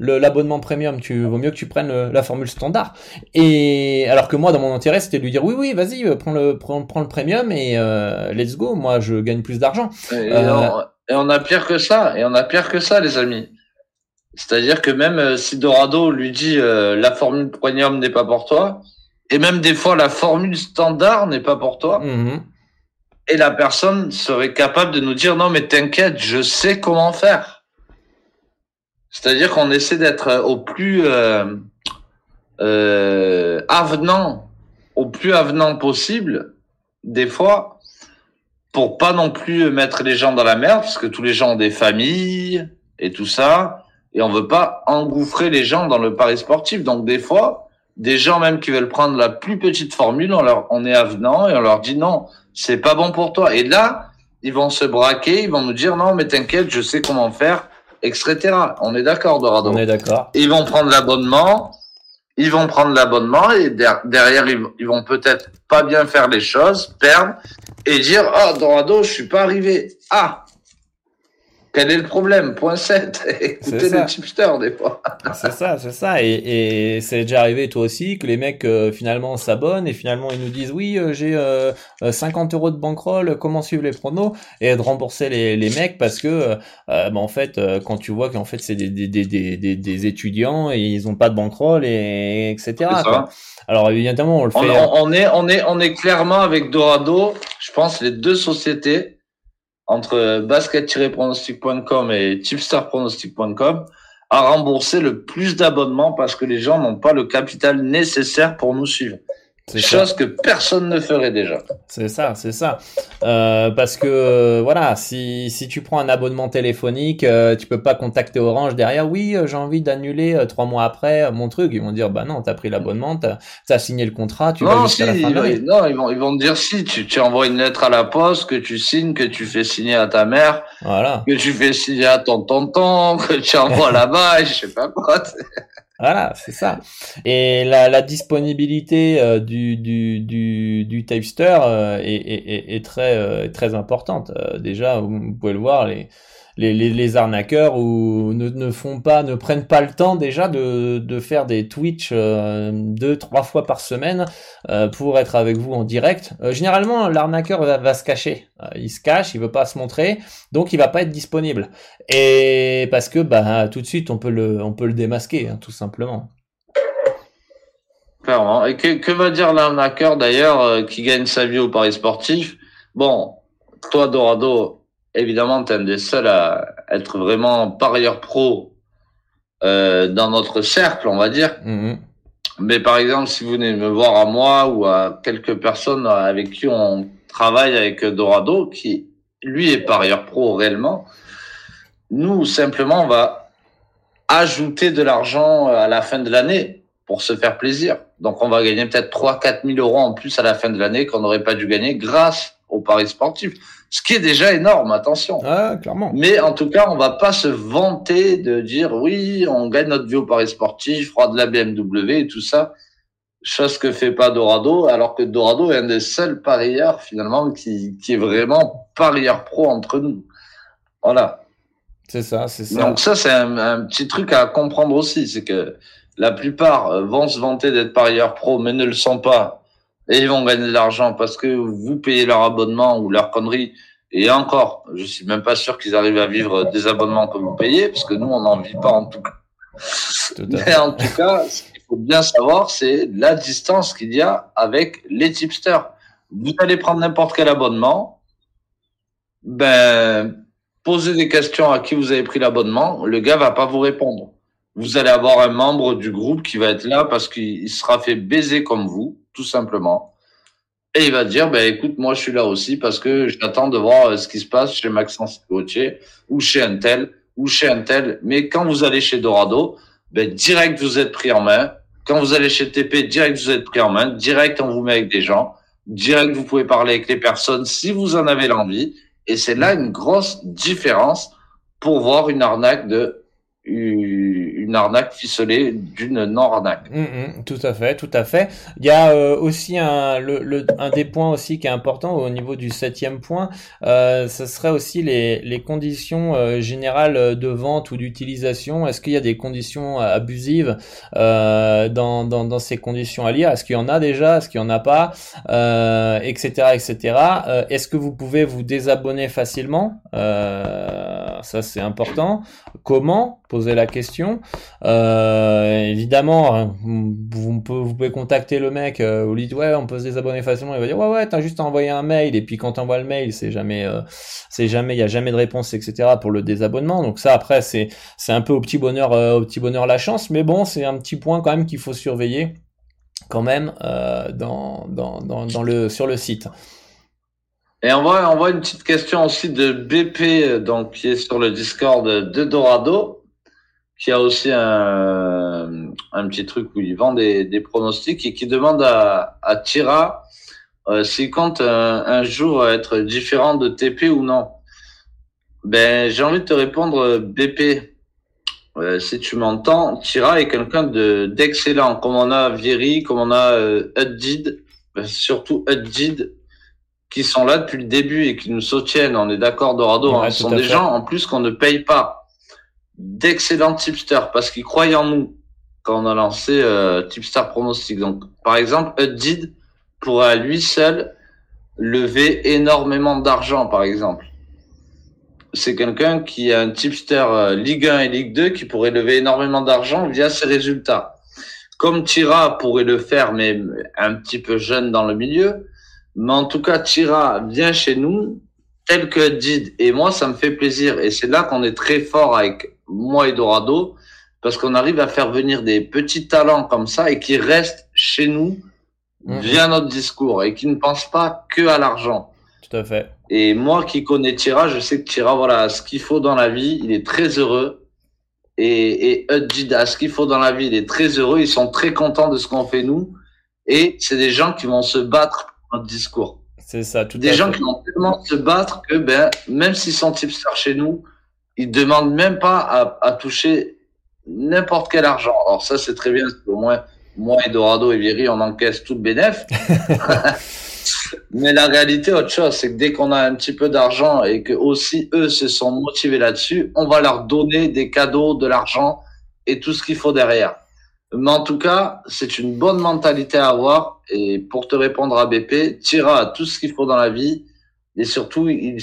l'abonnement premium, tu vaut mieux que tu prennes la formule standard. Et alors que moi dans mon intérêt c'était de lui dire oui oui vas-y prends le prends, prends, le premium et let's go, moi je gagne plus d'argent. Et, et, on a pire que ça et on a pire que ça les amis. C'est-à-dire que même si Dorado lui dit la formule premium n'est pas pour toi, et même des fois, la formule standard n'est pas pour toi. Mhm. Et la personne serait capable de nous dire non, mais t'inquiète, je sais comment faire. C'est-à-dire qu'on essaie d'être au plus euh, euh, avenant, au plus avenant possible, des fois, pour pas non plus mettre les gens dans la merde, parce que tous les gens ont des familles et tout ça, et on veut pas engouffrer les gens dans le pari sportif. Donc des fois, des gens même qui veulent prendre la plus petite formule, on leur, on est avenant et on leur dit non, c'est pas bon pour toi. Et là, ils vont se braquer, ils vont nous dire non, mais t'inquiète, je sais comment faire, etc. On est d'accord, Dorado. On est d'accord. Ils vont prendre l'abonnement, ils vont prendre l'abonnement et derrière, ils vont peut-être pas bien faire les choses, perdre et dire, oh, Dorado, je suis pas arrivé. Ah, quel est le problème? Point 7. Écoutez le chipster des fois. c'est ça, c'est ça. Et, et c'est déjà arrivé toi aussi que les mecs euh, finalement s'abonnent et finalement ils nous disent oui euh, j'ai 50 euh, euros de bankroll, comment suivre les pronos et de rembourser les, les mecs parce que bah, en fait quand tu vois qu'en fait c'est des, des, des, des, des étudiants et ils ont pas de bankroll et etc. Alors évidemment on le fait. On, on, est on est on est clairement avec Dorado. Je pense les deux sociétés entre basket-pronostic.com et tipstarpronostic.com à rembourser le plus d'abonnements parce que les gens n'ont pas le capital nécessaire pour nous suivre. Chose que personne ne ferait déjà. C'est ça, c'est ça. Euh, parce que voilà, si, si tu prends un abonnement téléphonique, euh, tu peux pas contacter Orange derrière. Oui, euh, j'ai envie d'annuler euh, trois mois après mon truc. Ils vont dire bah non, t'as pris l'abonnement, t'as as signé le contrat, tu non, vas jusqu'à la fin de Non, ils vont ils vont te dire si tu, tu envoies une lettre à la poste, que tu signes, que tu fais signer à ta mère, voilà, que tu fais signer à ton tonton, que tu envoies là-bas, je sais pas quoi. Voilà, c'est ça. Et la, la disponibilité euh, du, du, du, du euh, est, est, est, très, euh, très importante. déjà, vous pouvez le voir, les, les, les, arnaqueurs ou ne, ne, font pas, ne prennent pas le temps déjà de, de faire des Twitch euh, deux, trois fois par semaine euh, pour être avec vous en direct. Euh, généralement, l'arnaqueur va, va, se cacher. Il se cache, il veut pas se montrer, donc il va pas être disponible. Et parce que bah tout de suite, on peut le, on peut le démasquer, hein, tout simplement. Clairement. Et que, que va dire l'arnaqueur d'ailleurs qui gagne sa vie au paris sportif? Bon, toi Dorado, évidemment, tu es un des seuls à être vraiment parieur pro euh, dans notre cercle, on va dire. Mhm. Mais par exemple, si vous venez me voir à moi ou à quelques personnes avec qui on travaille avec Dorado, qui lui est parieur pro réellement, nous, simplement, on va ajouter de l'argent à la fin de l'année pour se faire plaisir. Donc, on va gagner peut-être 3 4 000 euros en plus à la fin de l'année qu'on n'aurait pas dû gagner grâce au paris sportif ce qui est déjà énorme, attention. Ah, clairement. Mais en tout cas, on va pas se vanter de dire oui, on gagne notre vie au paris sportif, froid de la BMW et tout ça. Chose que fait pas Dorado, alors que Dorado est un des seuls parieurs finalement qui, qui est vraiment parieur pro entre nous. Voilà. C'est ça, c'est ça. Donc ça, c'est un, un, petit truc à comprendre aussi, c'est que la plupart vont se vanter d'être parieurs pro, mais ne le sont pas et ils vont gagner de l'argent parce que vous payez leur abonnement ou leur connerie. Et encore, je suis même pas sûr qu'ils arrivent à vivre des abonnements que vous payez, parce que nous, on n'en vit pas en tout cas. Mais en tout cas, ce qu'il faut bien savoir, c'est la distance qu'il y a avec les tipsters. Vous allez prendre n'importe quel abonnement, ben, posez des questions à qui vous avez pris l'abonnement, le gars va pas vous répondre. Vous allez avoir un membre du groupe qui va être là parce qu'il sera fait baiser comme vous tout simplement. Et il va dire, ben écoute, moi je suis là aussi parce que j'attends de voir euh, ce qui se passe chez Maxence Gauthier ou chez Intel ou chez Intel. Mais quand vous allez chez Dorado, ben direct vous êtes pris en main. Quand vous allez chez TP, direct vous êtes pris en main. Direct on vous met avec des gens. Direct vous pouvez parler avec les personnes si vous en avez l'envie. Et c'est là une grosse différence pour voir une arnaque de une arnaque ficelée d'une non-arnaque. Mm, mm, tout à fait, tout à fait. Il y a euh, aussi un, le, le, un des points aussi qui est important au niveau du septième point, euh, ce serait aussi les, les conditions euh, générales de vente ou d'utilisation. Est-ce qu'il y a des conditions abusives euh, dans, dans, dans, ces conditions à lire? Est-ce qu'il y en a déjà? Est-ce qu'il y en a pas? Etc. Etc. Est-ce que vous pouvez vous désabonner facilement? Ça c'est important. Comment Poser la question. Euh, évidemment, hein, vous, pouvez contacter le mec, euh, vous lui dites ouais, on peut se désabonner facilement, il va dire ouais ouais, t'as juste envoyé un mail et puis quand t'envoies le mail, c'est jamais, euh, c'est jamais, il y a jamais de réponse, etc. pour le désabonnement. Donc ça après c'est c'est un peu au petit bonheur, au petit bonheur la chance, mais bon, c'est un petit point quand même qu'il faut surveiller quand même dans, dans, dans le sur le site. Et on voit, on voit une petite question aussi de BP, donc qui est sur le Discord de Dorado qui a aussi un, un petit truc où il vend des, des pronostics et qui demande à, à Tira euh, s'il compte un, un, jour être différent de TP ou non. Ben, j'ai envie de te répondre, BP. Euh, si tu m'entends, Tira est quelqu'un de d'excellent, comme on a Vieri, comme on a euh, ben, surtout Uddid, qui sont là depuis le début et qui nous soutiennent. On est d'accord, Dorado. Ouais, hein. Ce sont des fait. gens en plus qu'on ne paye pas d'excellents tipsters parce qu'ils croyaient en nous quand on a lancé euh, Tipster Pronostic. Donc, par exemple, Uddid pourrait à lui seul lever énormément d'argent, par exemple. C'est quelqu'un qui a un tipster euh, Ligue 1 et Ligue 2 qui pourrait lever énormément d'argent via ses résultats. Comme Tira pourrait le faire, mais un petit peu jeune dans le milieu. Mais en tout cas, Tira vient chez nous tel que Did. Et moi, ça me fait plaisir. Et c'est là qu'on est très fort avec moi et Dorado, parce qu'on arrive à faire venir des petits talents comme ça et qui restent chez nous mm-hmm. via notre discours et qui ne pense pas que à l'argent. Tout à fait. Et moi qui connais Tira, je sais que Tira, voilà, ce qu'il faut dans la vie, il est très heureux. Et, et ce qu'il faut dans la vie, il est très heureux. Ils sont très contents de ce qu'on fait nous. Et c'est des gens qui vont se battre notre discours. C'est ça, tout Des gens qui vont tellement se battre que, ben, même s'ils sont tipsters chez nous, ils demandent même pas à, à toucher n'importe quel argent. Alors ça, c'est très bien, au moins, moi et Dorado et Viry, on encaisse tout le bénéfice. Mais la réalité, autre chose, c'est que dès qu'on a un petit peu d'argent et que aussi eux se sont motivés là-dessus, on va leur donner des cadeaux, de l'argent et tout ce qu'il faut derrière. Mais en tout cas, c'est une bonne mentalité à avoir. Et pour te répondre à BP, Tira tout ce qu'il faut dans la vie. Et surtout, il,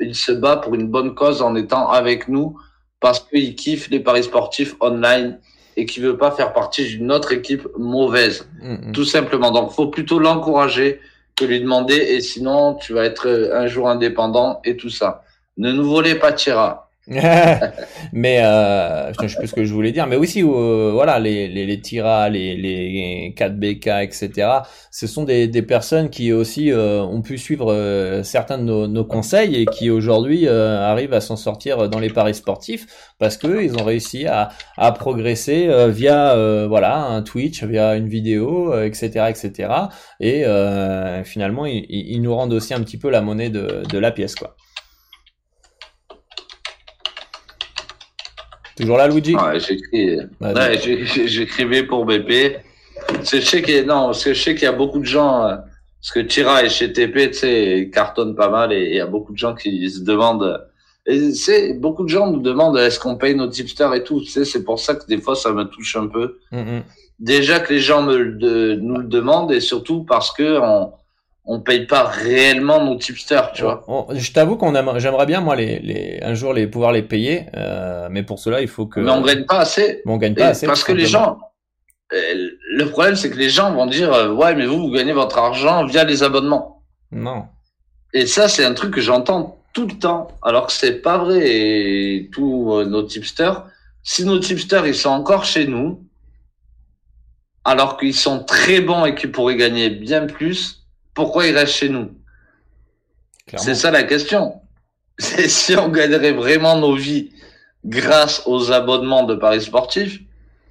il se bat pour une bonne cause en étant avec nous parce qu'il kiffe les paris sportifs online et qu'il veut pas faire partie d'une autre équipe mauvaise. Mm, mm. Tout simplement. Donc, faut plutôt l'encourager que lui demander et sinon, tu vas être un jour indépendant et tout ça. Ne nous volez pas Tira. mais euh, je sais plus ce que je voulais dire, mais aussi euh, voilà les les les Tira, les les 4BK, etc. Ce sont des des personnes qui aussi euh, ont pu suivre euh, certains de nos, nos conseils et qui aujourd'hui euh, arrivent à s'en sortir dans les paris sportifs parce que ils ont réussi à à progresser via voilà un Twitch, via une vidéo, etc., etc. Et finalement ils, ils nous rendent aussi un petit peu la monnaie de de la pièce quoi. Toujours là, Luigi Ouais, j'écrivais pour BP. Je sais qu'il non, je sais qu'il y a beaucoup de gens, euh, parce que Tira et chez TP, tu sais, cartonne pas mal et il y a beaucoup de gens qui se demandent. Et c'est beaucoup de gens nous demandent est-ce qu'on paye nos tipsters et tout. Tu sais, c'est pour ça que des fois ça me touche un peu. Mm, mm. Déjà que les gens me de, nous le demandent et surtout parce que on, on paye pas réellement nos tipsters, tu vois. je t'avoue qu'on j'aimerais bien moi les, les, un jour les pouvoir les payer, euh, mais pour cela il faut que. Mais on gagne pas assez. on gagne pas assez. Parce que les gens, euh, le problème c'est que les gens vont dire euh, ouais mais vous vous gagnez votre argent via les abonnements. Non. Et ça c'est un truc que j'entends tout le temps, alors que c'est pas vrai. Et tous nos tipsters, si nos tipsters ils sont encore chez nous, alors qu'ils sont très bons et qu'ils pourraient gagner bien plus pourquoi il reste chez nous? C'est ça la question. C'est si on gagnerait vraiment nos vies grâce aux abonnements de paris sportifs,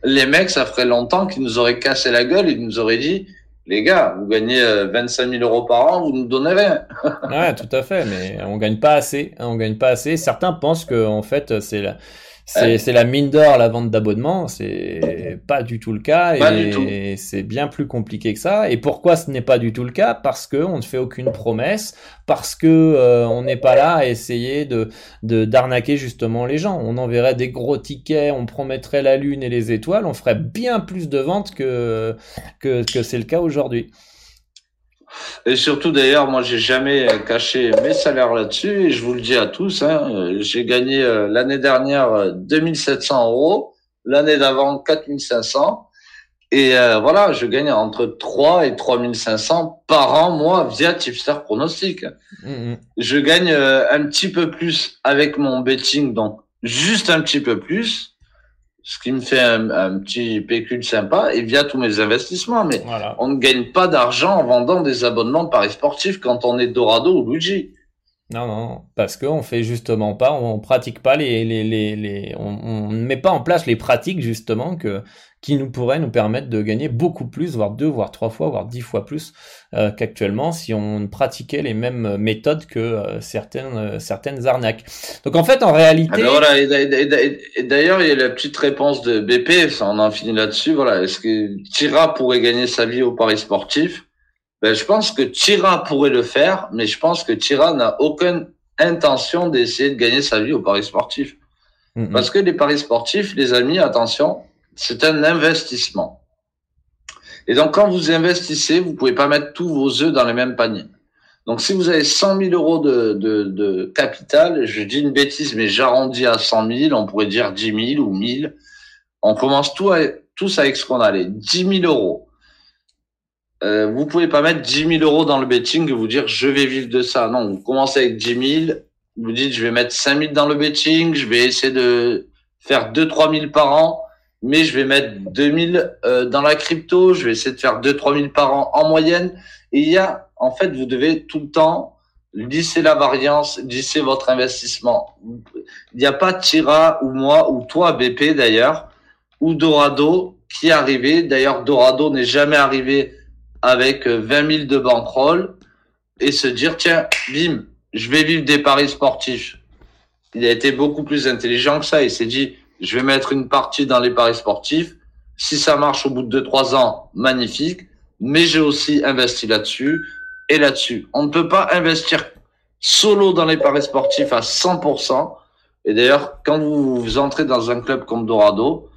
les mecs, ça ferait longtemps qu'ils nous auraient cassé la gueule, ils nous auraient dit, les gars, vous gagnez 25 euh, 000 euros par an, vous nous donnez rien. ouais, tout à fait, mais on gagne pas assez. On gagne pas assez. Certains pensent que en fait, c'est la c'est la mine d'or la vente d'abonnement, c'est pas du tout le cas et c'est bien plus compliqué que ça. Et pourquoi ce n'est pas du tout le cas? Parce que on ne fait aucune promesse, parce que euh, on n'est pas là à essayer de d'arnaquer justement les gens. On enverrait des gros tickets, on promettrait la lune et les étoiles, on ferait bien plus de ventes que que, que c'est le cas aujourd'hui. Et surtout, d'ailleurs, moi, j'ai jamais caché mes salaires là-dessus. Et je vous le dis à tous, hein, j'ai gagné euh, l'année dernière 2700 euh, euros, l'année d'avant 4500. Et euh, voilà, je gagne entre 3 et 3500 par an, moi, via Tipster Pronostic. Mmh, mmh. Je gagne un petit peu plus avec mon betting, donc juste un petit peu plus ce qui me fait un, petit pécule sympa et via tous mes investissements. Mais on ne gagne pas d'argent en vendant des abonnements de paris sportifs quand on est Dorado ou Luigi. Non, non, parce qu'on fait justement pas, on pratique pas les, les, les, on, ne met pas en place les pratiques justement que qui nous pourraient nous permettre de gagner beaucoup plus, voire deux, voire trois fois, voire dix fois plus euh, qu'actuellement si on pratiquait les mêmes méthodes que euh, certaines euh, certaines arnaques. Donc en fait, en réalité. voilà, et d'ailleurs, il y a la petite réponse de BP, on en finit là-dessus. Voilà, est-ce que Tira pourrait gagner sa vie au paris sportif? Ben, je pense que Tira pourrait le faire, mais je pense que Tira n'a aucune intention d'essayer de gagner sa vie au paris sportif. Parce que les paris sportifs, les amis, attention, c'est un investissement. Et donc, quand vous investissez, vous pouvez pas mettre tous vos œufs dans le même panier. Donc, si vous avez 100 000 euros de, de, de capital, je dis une bêtise, mais j'arrondis à 100 000, on pourrait dire 10 000 ou 1000. On commence tout tous avec ce qu'on a, les 10 000 euros. Euh, vous pouvez pas mettre 10 000 euros dans le betting et vous dire je vais vivre de ça. Non, vous commencez avec 10 000, vous dites je vais mettre 5 000 dans le betting, je vais essayer de faire 2 3 000 par an mais je vais mettre 2000 euh, dans la crypto, je vais essayer de faire 2 3000 par an en moyenne. Et il y a, en fait, vous devez tout le temps lisser la variance, lisser votre investissement. Il n'y a pas Tira ou moi ou toi BP d'ailleurs ou Dorado qui est arrivé. D'ailleurs, Dorado n'est jamais arrivé avec 20 euh, 000 de bankroll et se dire tiens, bim, je vais vivre des paris sportifs. Il a été beaucoup plus intelligent que ça. Il s'est dit je vais mettre une partie dans les paris sportifs. Si ça marche au bout de 2-3 ans, magnifique. Mais j'ai aussi investi là-dessus et là-dessus. On ne peut pas investir solo dans les paris sportifs à 100%. Et d'ailleurs, quand vous, entrez dans un club comme Dorado,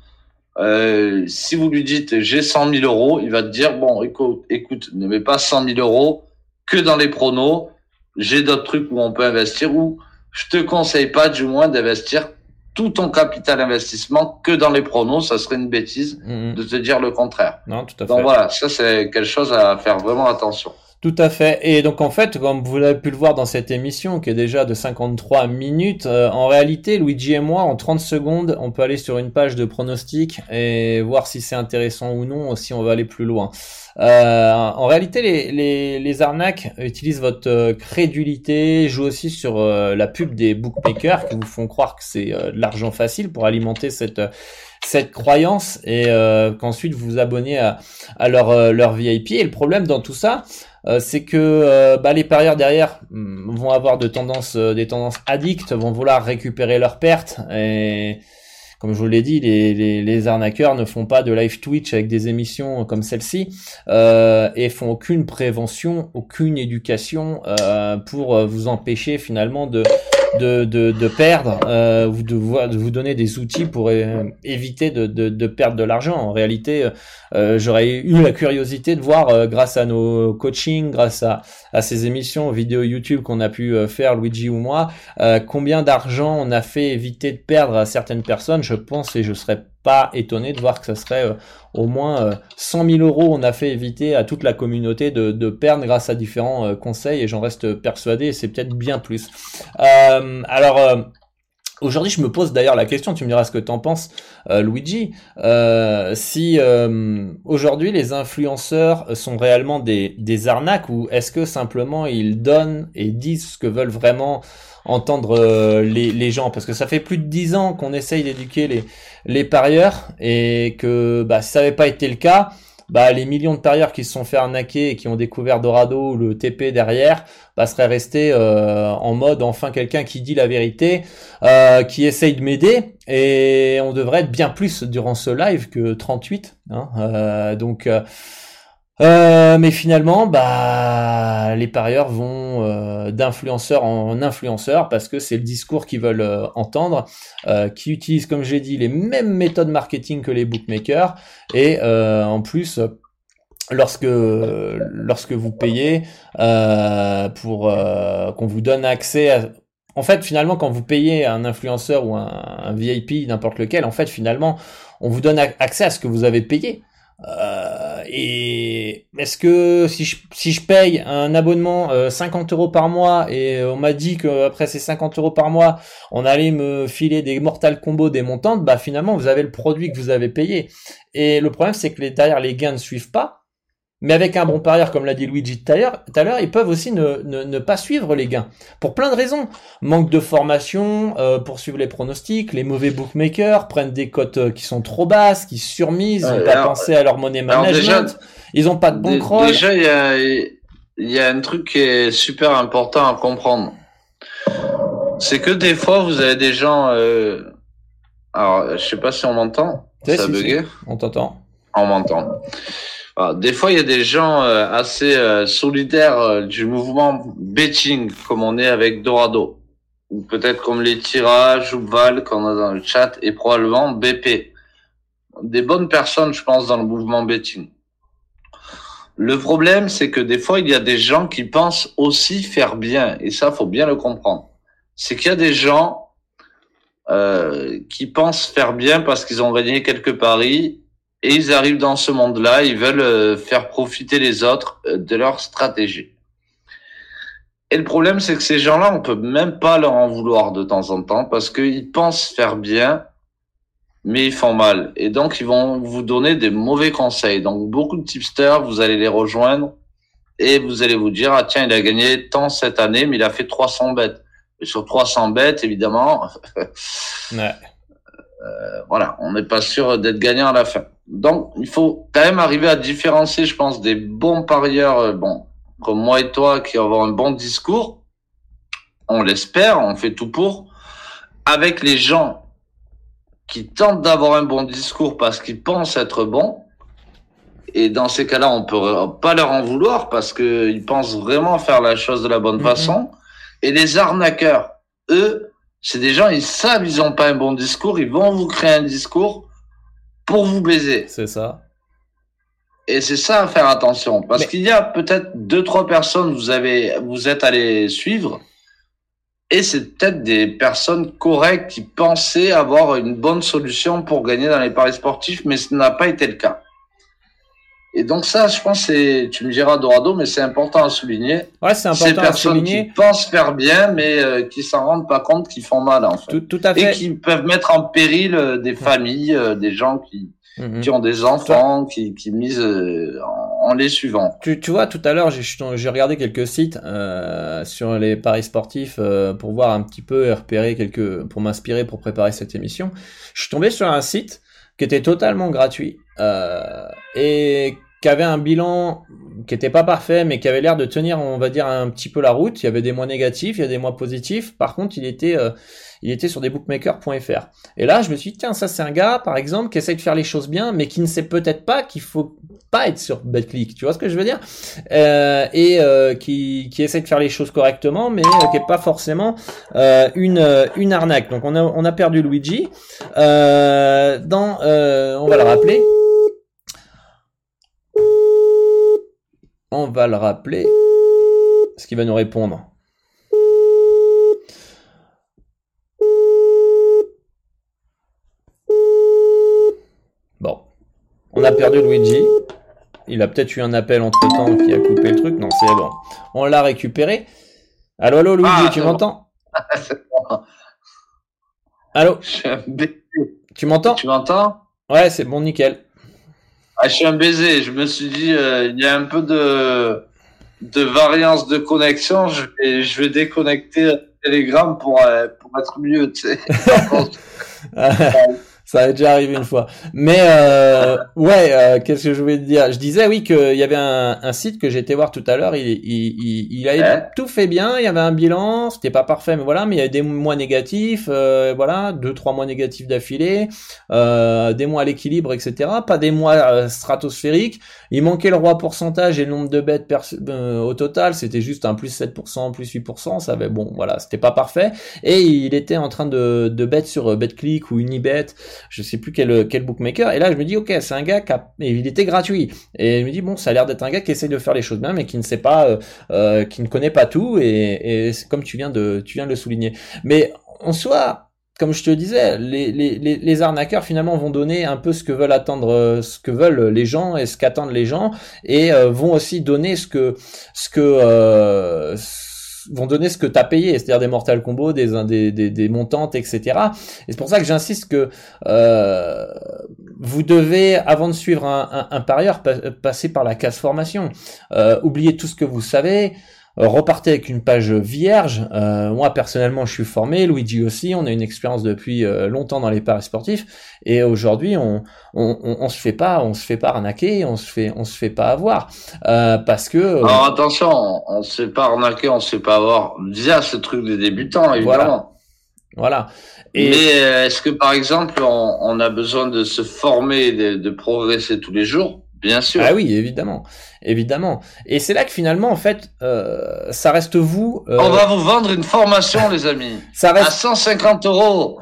euh, si vous lui dites j'ai 100 000 euros, il va te dire bon, écoute, écoute, ne mets pas 100 000 euros que dans les pronos. J'ai d'autres trucs où on peut investir ou je te conseille pas du moins d'investir tout ton capital investissement que dans les pronos, ça serait une bêtise mm-hmm. de te dire le contraire. Non, tout à fait. Donc voilà, ça c'est quelque chose à faire vraiment attention. Tout à fait. Et donc en fait, comme vous l'avez pu le voir dans cette émission qui est déjà de 53 minutes, euh, en réalité, Luigi et moi, en 30 secondes, on peut aller sur une page de pronostic et voir si c'est intéressant ou non, si on va aller plus loin. Euh, en réalité, les, les, les, arnaques utilisent votre euh, crédulité, jouent aussi sur la pub des bookmakers qui vous font croire que c'est de l'argent facile pour alimenter cette cette croyance et qu'ensuite vous vous abonnez à, à leur, leur VIP. Et le problème dans tout ça, euh, c'est que euh, bah, les parieurs derrière mm, vont avoir de tendances, euh, des tendances addictes, vont vouloir récupérer leurs pertes. Et comme je vous l'ai dit, les, les, les, arnaqueurs ne font pas de live Twitch avec des émissions comme celle-ci euh, et font aucune prévention, aucune éducation euh, pour vous empêcher finalement de de, de, de perdre euh, de, de, vous donner des outils pour euh, éviter de, de, perdre de l'argent. En réalité, euh, j'aurais eu la curiosité de voir, euh, grâce à nos coachings, grâce à, à ces émissions vidéo YouTube qu'on a pu euh, faire, Luigi ou moi, combien d'argent on a fait éviter de perdre à certaines personnes. Je pense et je serais pas étonné de voir que ce serait euh, au moins 100 euh, 000 euros on a fait éviter à toute la communauté de, de perdre grâce à différents euh, conseils et j'en reste persuadé c'est peut-être bien plus. alors Aujourd'hui, je me pose d'ailleurs la question, tu me diras ce que tu en penses, Luigi, si aujourd'hui les influenceurs sont réellement des, des arnaques ou est-ce que simplement ils donnent et disent ce que veulent vraiment entendre euh, les, les, gens parce que ça fait plus de dix ans qu'on essaye d'éduquer les, les parieurs et que bah, si ça n'avait pas été le cas, bah, les millions de parieurs qui se sont fait arnaquer et qui ont découvert Dorado ou le TP derrière, bah, seraient restés euh, en mode enfin quelqu'un qui dit la vérité, euh, qui essaye de m'aider et on devrait être bien plus durant ce live que 38. Hein, euh, donc euh, mais finalement, bah, les parieurs vont euh, d'influenceurs en influenceurs parce que c'est le discours qu'ils veulent euh, entendre, qui utilisent, comme j'ai dit, les mêmes méthodes marketing que les bookmakers et en plus lorsque lorsque vous payez pour qu'on vous donne accès à en fait, finalement, quand vous payez un influenceur ou un, un VIP, n'importe lequel, en fait, finalement, on vous donne accès à ce que vous avez payé. Euh, et est-ce que si je, si je paye un abonnement 50 euh, euros par mois et on m'a dit qu'après ces 50 euros par mois, on allait me filer des Mortal Combo des montantes, bah finalement vous avez le produit que vous avez payé. Et le problème c'est que les, derrière les gains ne suivent pas. Mais avec un bon parieur, comme l'a dit Luigi tout à l'heure, ils peuvent aussi ne, ne, pas suivre les gains. Pour plein de raisons. Manque de formation, euh, pour suivre les pronostics, les mauvais bookmakers prennent des cotes euh, qui sont trop basses, qui surmisent, ils n'ont pas pensé à leur monnaie management, ils n'ont pas de bon croix. Déjà, il y a, y a un truc qui est super important à comprendre. C'est que des fois, vous avez des gens... Euh... Alors, je sais pas si on m'entend. Ça a bugué. On t'entend. On m'entend. Ah, des fois, il y a des gens euh, assez euh, solidaires euh, du mouvement betting, comme on est avec Dorado, ou peut-être comme les tirages ou Val qu'on a dans le chat, et probablement BP. Des bonnes personnes, je pense, dans le mouvement betting. Le problème, c'est que des fois, il y a des gens qui pensent aussi faire bien, et ça, faut bien le comprendre. C'est qu'il y a des gens euh, qui pensent faire bien parce qu'ils ont gagné quelques paris et ils arrivent dans ce monde-là, ils veulent euh, faire profiter les autres euh, de leur stratégie. Et le problème, c'est que ces gens-là, on peut même pas leur en vouloir de temps en temps parce qu'ils pensent faire bien, mais ils font mal. Et donc, ils vont vous donner des mauvais conseils. Donc, beaucoup de tipsters, vous allez les rejoindre et vous allez vous dire, ah tiens, il a gagné tant cette année, mais il a fait 300 bêtes. Et sur 300 bêtes, évidemment, ouais. Euh, voilà, on n'est pas sûr d'être gagnant à la fin. Donc, il faut quand même arriver à différencier, je pense, des bons parieurs, euh, bon, comme moi et toi, qui avons un bon discours. On l'espère, on fait tout pour. Avec les gens qui tentent d'avoir un bon discours parce qu'ils pensent être bons. Et dans ces cas-là, on peut pas leur en vouloir parce qu'ils pensent vraiment faire la chose de la bonne mm-hmm. façon. Et les arnaqueurs, eux, c'est des gens, ils savent, ils ont pas un bon discours, ils vont vous créer un discours pour vous baiser. C'est ça. Et c'est ça à faire attention, parce qu'il y a peut-être deux trois personnes vous avez vous êtes allé suivre, et c'est peut-être des personnes correctes qui pensaient avoir une bonne solution pour gagner dans les paris sportifs, mais ce n'a pas été le cas. Et donc ça, je pense, c'est, tu me diras Dorado, mais c'est important à souligner. Ouais, c'est important Ces personnes qui pensent faire bien, mais euh, qui s'en rendent pas compte qu'ils font mal en fait. Tout, à fait. Et qui peuvent mettre en péril euh, des familles, euh, des gens qui mhm. qui ont des enfants, qui, qui misent en, les suivant. Tu, tu vois, tout à l'heure, j'ai regardé quelques sites sur les paris sportifs pour voir un petit peu et repérer quelques, pour m'inspirer pour préparer cette émission. Je suis tombé sur un site qui était totalement gratuit euh, et qui avait un bilan qui était pas parfait, mais qui avait l'air de tenir, on va dire, un petit peu la route. Il y avait des mois négatifs, il y a des mois positifs. Par contre, il était, euh, il était sur des bookmakers.fr. Et là, je me suis dit, tiens, ça c'est un gars, par exemple, qui essaye de faire les choses bien, mais qui ne sait peut-être pas qu'il faut pas être sur BetClick. Tu vois ce que je veux dire? Euh, Et euh, qui, qui essaie de faire les choses correctement, mais qui est pas forcément une, une arnaque. Donc on a, on a perdu Luigi. dans, on va le rappeler. On va le rappeler. Ce qui va nous répondre. Bon. On a perdu Luigi. Il a peut-être eu un appel entre temps qui a coupé le truc. Non, c'est bon. On l'a récupéré. Allô, allô, Luigi, ah, tu m'entends? Allô? Tu m'entends? Tu m'entends? Ouais, c'est bon, nickel. Ah, je suis un baiser. Je me suis dit, euh, il y a un peu de, de variance de connexion. Je vais, je vais déconnecter Telegram pour, euh, pour être mieux, tu sais. Ça a déjà arrivé une fois. Mais euh, ouais, euh, qu'est-ce que je voulais te dire? Je disais oui qu'il y avait un, un, site que j'ai été voir tout à l'heure. Il, il, il, il avait tout fait bien. Il y avait un bilan. C'était pas parfait, mais voilà. Mais il y avait des mois négatifs. Euh, voilà, deux trois mois négatifs d'affilée. Euh, des mois à l'équilibre, etc. Pas des mois euh, stratosphériques. Il manquait le roi pourcentage et le nombre de bêtes au total. C'était juste un plus 7%, plus 8%. Ça avait bon, voilà, c'était pas parfait. Et il était en train de, de bet sur BetClick ou Unibet je sais plus quel, quel bookmaker. Et là, je me dis, ok, c'est un gars qui a, il était gratuit. Et je me dis, bon, ça a l'air d'être un gars qui essaie de faire les choses bien, mais qui ne sait pas, euh, euh, qui ne connaît pas tout. Et, et comme tu viens de, tu viens de le souligner. Mais en soi, comme je te disais, les, les, les, arnaqueurs finalement vont donner un peu ce que veulent attendre, euh, ce que veulent les gens et ce qu'attendent les gens, et vont aussi donner ce que ce que euh, vont donner ce que tu as payé, c'est-à-dire des Mortal Kombo, des, des, des, montantes, etc. Et c'est pour ça que j'insiste que euh, vous devez, avant de suivre un, un, parieur, passer par la case formation. Euh, oubliez tout ce que vous savez, repartez avec une page vierge. Euh, moi personnellement, je suis formé, Luigi aussi. On a une expérience depuis euh, longtemps dans les paris sportifs, et aujourd'hui, on, on, on, se fait pas, on se fait pas arnaquer, on se fait, on se fait pas avoir parce que. Alors attention, on se fait pas arnaquer, on se fait pas avoir via ce truc des débutants, évidemment. Voilà. Et... Mais est-ce que par exemple, on, on, a besoin de se former, de, de progresser tous les jours? Bien sûr. Ah oui, évidemment, évidemment. Et c'est là que finalement, en fait, euh, ça reste vous. Euh, On va vous vendre une formation, les amis. Ça reste à 150 euros.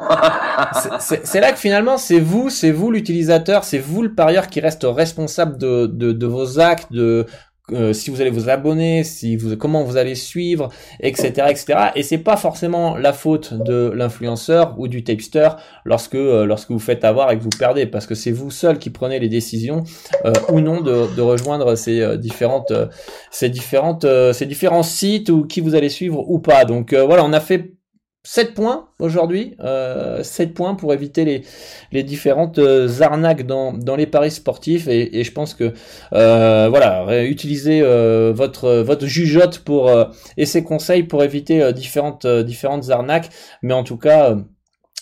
c'est là que finalement, c'est vous, c'est vous l'utilisateur, c'est vous le parieur qui reste responsable de, de, de vos actes, de euh, si vous allez vous abonner, si vous, comment vous allez suivre, etc., etc. Et c'est pas forcément la faute de l'influenceur ou du tapster lorsque euh, lorsque vous faites avoir et que vous perdez, parce que c'est vous seul qui prenez les décisions euh, ou non de, de rejoindre ces différentes ces différentes ces différents sites ou qui vous allez suivre ou pas. Donc voilà, on a fait 7 points aujourd'hui, euh, 7 points pour éviter les, les différentes euh, arnaques dans, dans les paris sportifs et, je pense que euh, voilà, utiliser euh, votre votre jugeote pour et ses conseils pour éviter différentes différentes arnaques, mais en tout cas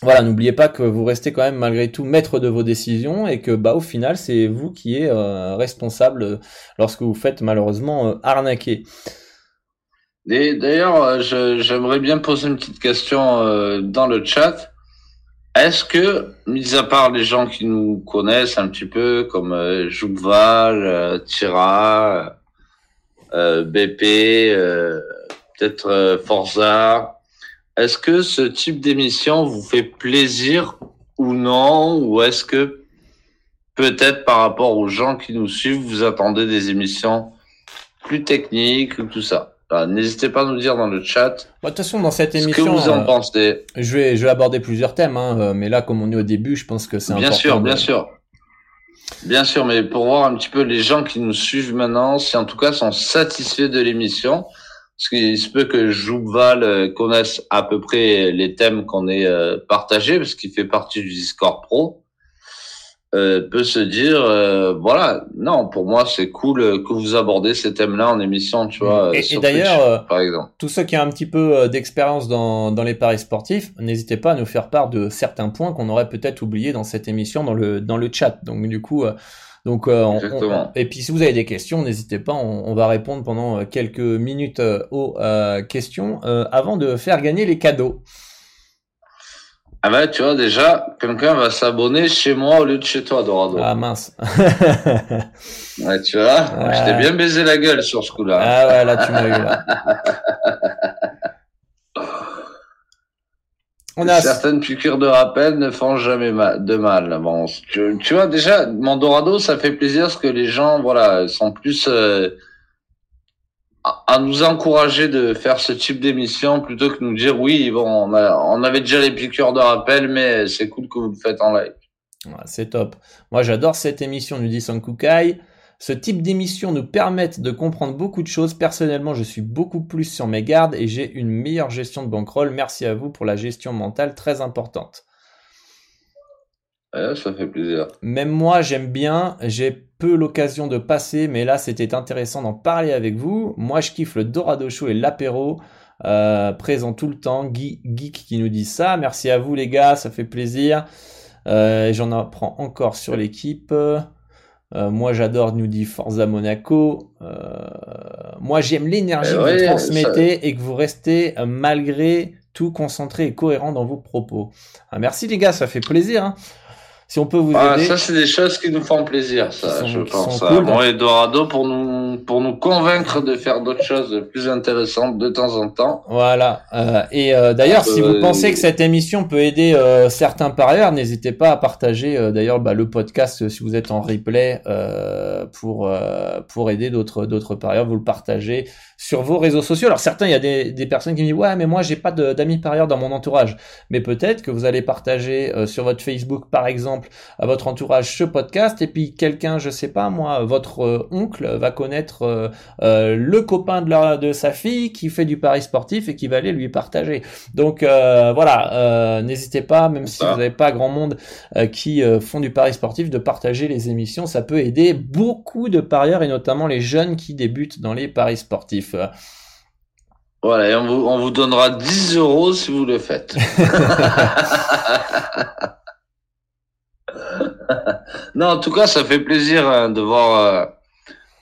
voilà, n'oubliez pas que vous restez quand même malgré tout maître de vos décisions et que bah au final c'est vous qui êtes responsable lorsque vous faites malheureusement arnaquer. D'ailleurs, euh, j'aimerais bien poser une petite question euh, dans le chat. Est-ce que, mis à part les gens qui nous connaissent un petit peu, comme euh, Joukval, euh, Tira, BP, peut-être Forza, est-ce que ce type d'émission vous fait plaisir ou non? Ou est-ce que peut-être par rapport aux gens qui nous suivent, vous attendez des émissions plus techniques ou tout ça? Bah, n'hésitez pas à nous dire dans le chat. Bah, de toute façon, dans cette émission, ce que vous en euh, pensez. Je vais, je vais aborder plusieurs thèmes, hein, euh, mais là, comme on est au début, je pense que c'est important. Bien sûr, bien sûr. Bien sûr, mais pour voir un petit peu les gens qui nous suivent maintenant, si en tout cas sont satisfaits de l'émission, parce qu'il se peut que Joubval euh, connaisse à peu près les thèmes qu'on ait partagés, parce qu'il fait partie du Discord Pro. Euh, peut se dire euh, voilà non pour moi c'est cool euh, que vous abordez ces thèmes-là en émission tu vois et, d'ailleurs par exemple. tous ceux qui ont un petit peu d'expérience dans, dans les paris sportifs n'hésitez pas à nous faire part de certains points qu'on aurait peut-être oublié dans cette émission dans le dans le chat. Donc du coup donc et puis si vous avez des questions n'hésitez pas on, on, va répondre pendant quelques minutes aux questions avant de faire gagner les cadeaux ah ben, tu vois, déjà, quelqu'un va s'abonner chez moi au lieu de chez toi, Dorado. Ah, mince. ouais, tu vois, je t'ai bien baisé la gueule sur ce coup-là. Ah ouais, là, tu m'as eu, là. On a... Certaines piqûres de rappel ne font jamais de mal. Bon, tu, tu, vois, déjà, mon Dorado, ça fait plaisir parce que les gens, voilà, sont plus... Euh, à nous encourager de faire ce type d'émission plutôt que nous dire oui, bon, on, on avait déjà les piqûres de rappel, mais c'est cool que vous le faites en live. c'est top. Moi, j'adore cette émission du Kukai. Ce type d'émission nous permettent de comprendre beaucoup de choses. Personnellement, je suis beaucoup plus sur mes gardes et j'ai une meilleure gestion de bankroll. Merci à vous pour la gestion mentale très importante. ça fait plaisir. Même moi, j'aime bien. J'ai peu l'occasion de passer, mais là c'était intéressant d'en parler avec vous. Moi je kiffe le Dorado Show et l'apéro. Euh, présent tout le temps, Geek qui nous dit ça. Merci à vous les gars, ça fait plaisir. Euh, J'en apprends encore sur l'équipe. Euh, moi j'adore, nous dit Forza Monaco. Moi j'aime l'énergie que vous transmettez et que vous restez malgré tout concentré et cohérent dans vos propos. Ah, merci les gars, ça fait plaisir. Hein si on peut vous ah, aider. Ça, c'est des choses qui nous font plaisir, ça, je pense. Cool, et Dorado pour nous, pour nous convaincre de faire d'autres choses plus intéressantes de temps en temps. Voilà. Euh, et euh, d'ailleurs, si vous euh, pensez que cette émission peut aider euh, certains parieurs, n'hésitez pas à partager euh, d'ailleurs bah, le podcast si vous êtes en replay pour pour aider d'autres d'autres parieurs. Vous le partagez sur vos réseaux sociaux. Alors certains, il y a des, des personnes qui me disent ouais, mais moi j'ai pas d'amis parieurs dans mon entourage. Mais peut-être que vous allez partager sur votre Facebook, par exemple à votre entourage ce podcast et puis quelqu'un, je sais pas moi, votre euh, oncle va connaître euh, euh, le copain de, la, de sa fille qui fait du pari sportif et qui va aller lui partager. Donc voilà, n'hésitez pas, même si vous n'avez pas grand monde qui font du pari sportif, de partager les émissions. Ça peut aider beaucoup de parieurs et notamment les jeunes qui débutent dans les paris sportifs. Voilà, et on vous, on vous donnera 10 euros si vous le faites. non, en tout cas, ça fait plaisir hein, de voir. Euh,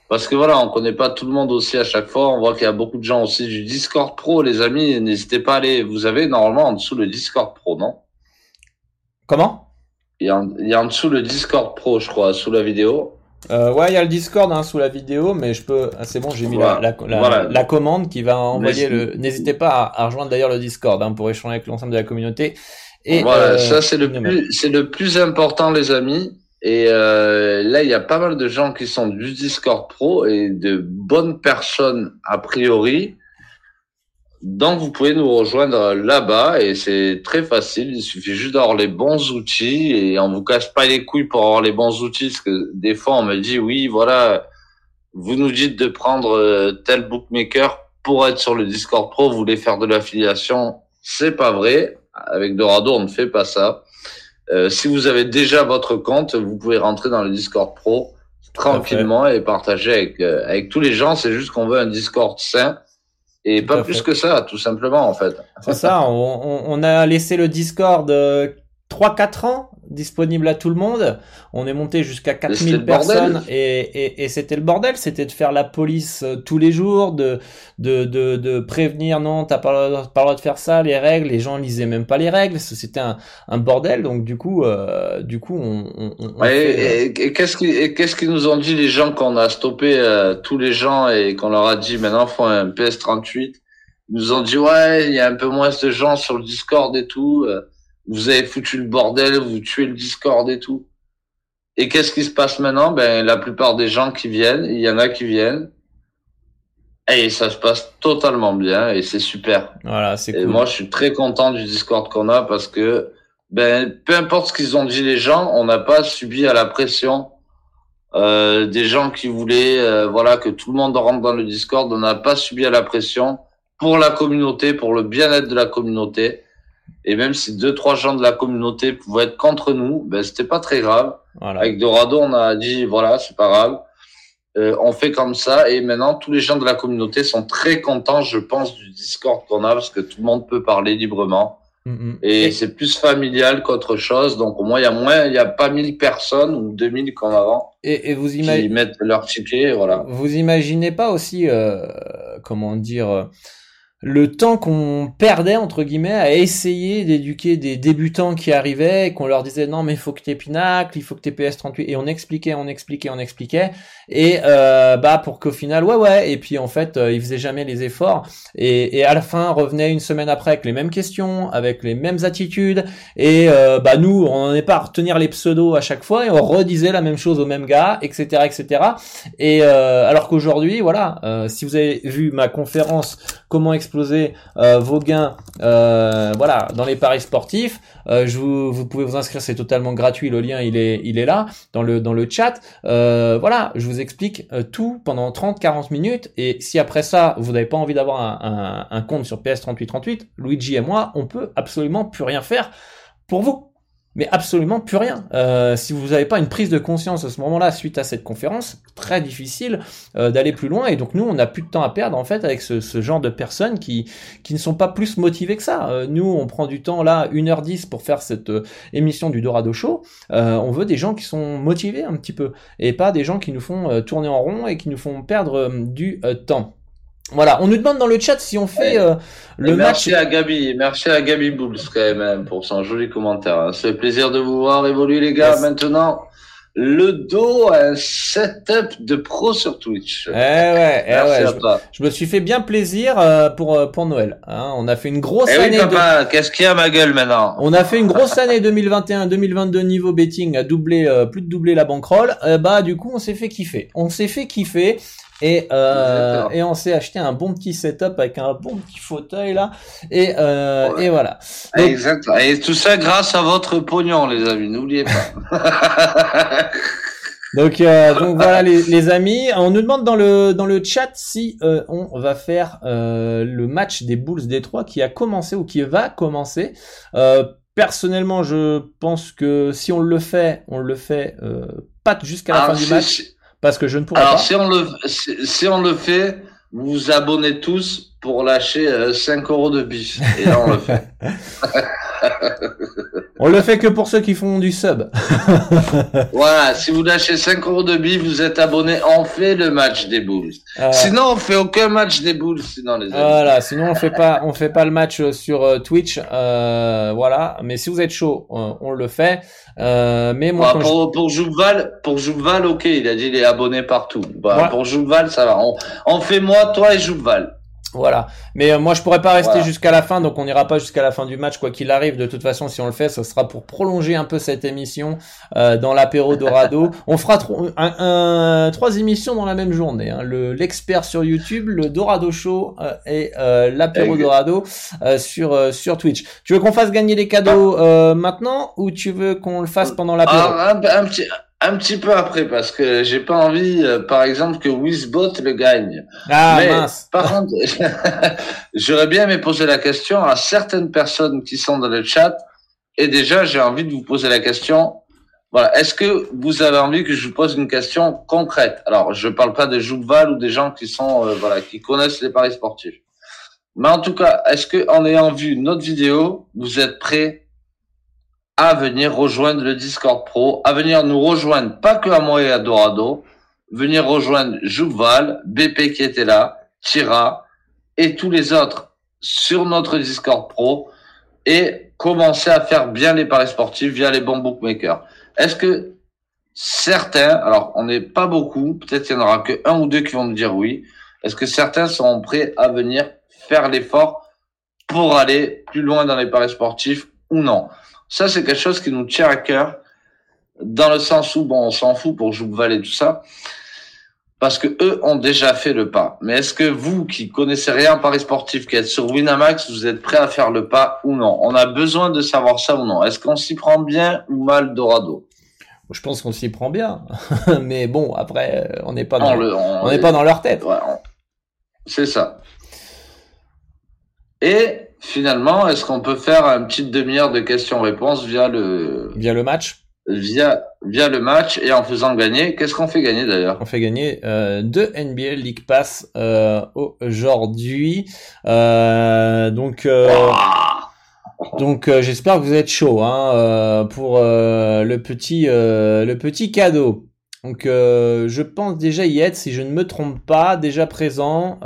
parce que voilà, on connaît pas tout le monde aussi à chaque fois. On voit qu'il y a beaucoup de gens aussi du Discord Pro, les amis. N'hésitez pas à aller. Vous avez normalement en dessous le Discord Pro, non? Comment? Il y, a en, il y, a en, dessous le Discord Pro, je crois, sous la vidéo. Euh, ouais, il y a le Discord hein, sous la vidéo, mais je peux. Ah, c'est bon, j'ai mis la, la, la, commande qui va envoyer le. N'hésitez pas à, à, rejoindre d'ailleurs le Discord hein, pour échanger avec l'ensemble de la communauté. Et voilà, euh, ça c'est le plus, c'est le plus important, les amis. Et euh, là, il y a pas mal de gens qui sont du Discord Pro et de bonnes personnes a priori. Donc, vous pouvez nous rejoindre là-bas et c'est très facile. Il suffit juste d'avoir les bons outils et on vous casse pas les couilles pour avoir les bons outils parce que des fois, on me dit oui, voilà, vous nous dites de prendre euh, tel bookmaker pour être sur le Discord Pro, vous voulez faire de l'affiliation C'est pas vrai. Avec Dorado, on ne fait pas ça. Euh, si vous avez déjà votre compte, vous pouvez rentrer dans le Discord Pro tranquillement et partager avec, euh, avec tous les gens. C'est juste qu'on veut un Discord sain et pas plus que ça, tout simplement en fait. C'est ça. On, on, a laissé le Discord 3-4 ans disponible à tout le monde. On est monté jusqu'à 4000 personnes et, et, et c'était le bordel. C'était de faire la police euh, tous les jours, de, de, de, de prévenir non, t'as pas, le droit de faire ça, les règles. Les gens lisaient même pas les règles. C'était un, un bordel. Donc du coup, euh, du coup, on. on, on et, qu'est-ce qu'ils qu'est-ce qu'ils nous ont dit les gens qu'on a stoppé euh, tous les gens et qu'on leur a dit maintenant faut un PS38. Ils nous ont dit ouais, il y a un peu moins de gens sur le Discord et tout. Euh vous avez foutu le bordel, vous tuez le Discord et tout. Et qu'est-ce qui se passe maintenant? Ben la plupart des gens qui viennent, il y en a qui viennent, et ça se passe totalement bien et c'est super. Voilà, c'est cool. Et moi, je suis très content du Discord qu'on a parce que ben peu importe ce qu'ils ont dit les gens, on n'a pas subi à la pression euh, des gens qui voulaient euh, voilà que tout le monde rentre dans le Discord. On n'a pas subi à la pression pour la communauté, pour le bien-être de la communauté. Et même si deux, trois gens de la communauté pouvaient être contre nous, ben, c'était pas très grave. Avec Dorado, on a dit, voilà, c'est pas grave. Euh, on fait comme ça. Et maintenant, tous les gens de la communauté sont très contents, je pense, du Discord qu'on a parce que tout le monde peut parler librement. Mm, mm. Et, c'est plus familial qu'autre chose. Donc, au moins, il y a moins, il y a pas 1000 personnes ou 2000 comme avant. Et, et vous imaginez. Qui mettent leur ticket, voilà. Vous imaginez pas aussi, euh, comment dire, le temps qu'on perdait entre guillemets à essayer d'éduquer des débutants qui arrivaient qu'on leur disait non mais il faut que tu Pinacle, il faut que tu PS38 et on expliquait, on expliquait, on expliquait et euh, bah pour qu'au final ouais ouais et puis en fait euh, ils faisaient jamais les efforts et, et à la fin revenaient une semaine après avec les mêmes questions, avec les mêmes attitudes et euh, bah nous on n'en est pas à retenir les pseudos à chaque fois et on redisait la même chose aux mêmes gars etc etc et euh, alors qu'aujourd'hui voilà euh, si vous avez vu ma conférence comment euh, vos gains euh, voilà dans les paris sportifs euh, vous, pouvez vous inscrire c'est totalement gratuit le lien il est là dans le chat. Voilà je vous explique tout pendant 30 40 minutes et si après ça vous n'avez pas envie d'avoir un compte sur PS3838 Luigi et moi on peut absolument plus rien faire pour vous mais absolument plus rien. Euh, si vous n'avez pas une prise de conscience à ce moment-là suite à cette conférence, très difficile euh, d'aller plus loin. Et donc nous, on n'a plus de temps à perdre en fait avec ce, genre de personnes qui qui ne sont pas plus motivées que ça. Euh, nous, on prend du temps là, 1h10 pour faire cette euh, émission du Dorado Show. On veut des gens qui sont motivés un petit peu et pas des gens qui nous font tourner en rond et qui nous font perdre du temps. Voilà, on nous demande dans le chat si on fait euh, le merci match. Merci à Gabi, merci à Gabi Bulls quand même hein, pour son joli commentaire. Hein. C'est plaisir de vous voir évoluer les gars. Maintenant, le dos un setup de pro sur Twitch. Eh ouais, eh ouais. Je, me suis fait bien plaisir euh, pour euh, pour Noël. Hein. On a fait une grosse eh année. Oui, papa, qu'est-ce qu'il y a ma gueule maintenant? On a fait une grosse année 2021-2022 niveau betting à doubler plus de doubler la bankroll. bah du coup on s'est fait kiffer. On s'est fait kiffer. Et, euh, et on s'est acheté un bon petit setup avec un bon petit fauteuil là. Et, euh, et voilà. Exactement. Et tout ça grâce à votre pognon, les amis. N'oubliez pas. donc, euh, donc voilà les, les, amis. On nous demande dans le dans le chat si euh, on va faire euh, le match des Bulls Détroit qui a commencé ou qui va commencer. Euh, personnellement, je pense que si on le fait, on le fait pas jusqu'à la ah, fin du match parce que je ne pourrais Alors, pas. si on le si, on le fait, vous vous abonnez tous pour lâcher 5 euh, euros de bif. Et là, on le fait. on le fait que pour ceux qui font du sub. voilà, si vous lâchez 5 euros de bif, vous êtes abonné, on fait le match des Bulls. Euh. Sinon, on fait aucun match des Bulls, sinon les amis. Voilà, sinon on fait pas, on fait pas le match sur euh, Twitch, euh, voilà. Mais si vous êtes chaud, on, le fait. Euh, mais moi, bah, pour, pour Jouval, pour Jouval, ok, il a dit il est abonné partout. Bah, Pour Jouval, ça va. On, on fait moi, toi et Jouval. Voilà. Mais euh, moi, je pourrais pas rester jusqu'à la fin, donc on n'ira pas jusqu'à la fin du match, quoi qu'il arrive. De toute façon, si on le fait, ce sera pour prolonger un peu cette émission euh, dans l'apéro Dorado. on fera un, trois émissions dans la même journée. Hein. Le l'expert sur YouTube, le Dorado Show euh, et l'apéro Dorado sur sur Twitch. Tu veux qu'on fasse gagner les cadeaux maintenant ou tu veux qu'on le fasse pendant l'apéro? ah, un, petit un petit peu après parce que j'ai pas envie, euh, par exemple, que Wizbot le gagne. Ah Mais, mince. Par contre, j'aurais bien aimé poser la question à certaines personnes qui sont dans le chat. Et déjà, j'ai envie de vous poser la question. Voilà, est-ce que vous avez envie que je vous pose une question concrète? Alors, je parle pas de Jouval ou des gens qui sont euh, voilà qui connaissent les paris sportifs. Mais en tout cas, est-ce que en ayant vu notre vidéo, vous êtes prêts à venir rejoindre le Discord Pro, à venir nous rejoindre, pas que à moi et à Dorado, venir rejoindre Jouval, BP qui était là, Tira et tous les autres sur notre Discord Pro et commencer à faire bien les paris sportifs via les bons bookmakers. Est-ce que certains, alors on n'est pas beaucoup, peut-être qu'il y en aura que un ou deux qui vont nous dire oui, est-ce que certains sont prêts à venir faire l'effort pour aller plus loin dans les paris sportifs ou non? Ça, c'est quelque chose qui nous tient à cœur, dans le sens où, bon, on s'en fout pour Jouval et tout ça, parce que eux ont déjà fait le pas. Mais est-ce que vous, qui connaissez rien en paris sportif, qui êtes sur Winamax, vous êtes prêt à faire le pas ou non? On a besoin de savoir ça ou non. Est-ce qu'on s'y prend bien ou mal Dorado? Je pense qu'on s'y prend bien, mais bon, après, on n'est pas dans, on n'est pas dans leur tête. c'est ça. Et finalement, est-ce qu'on peut faire une petite demi-heure de questions-réponses via le via le match Via via le match et en faisant gagner? Qu'est-ce qu'on fait gagner d'ailleurs? On fait gagner euh, deux NBA League Pass euh, aujourd'hui. Euh, donc. Euh, donc j'espère que vous êtes chaud hein, pour le petit le petit cadeau. Donc je pense déjà y être si je ne me trompe pas déjà présent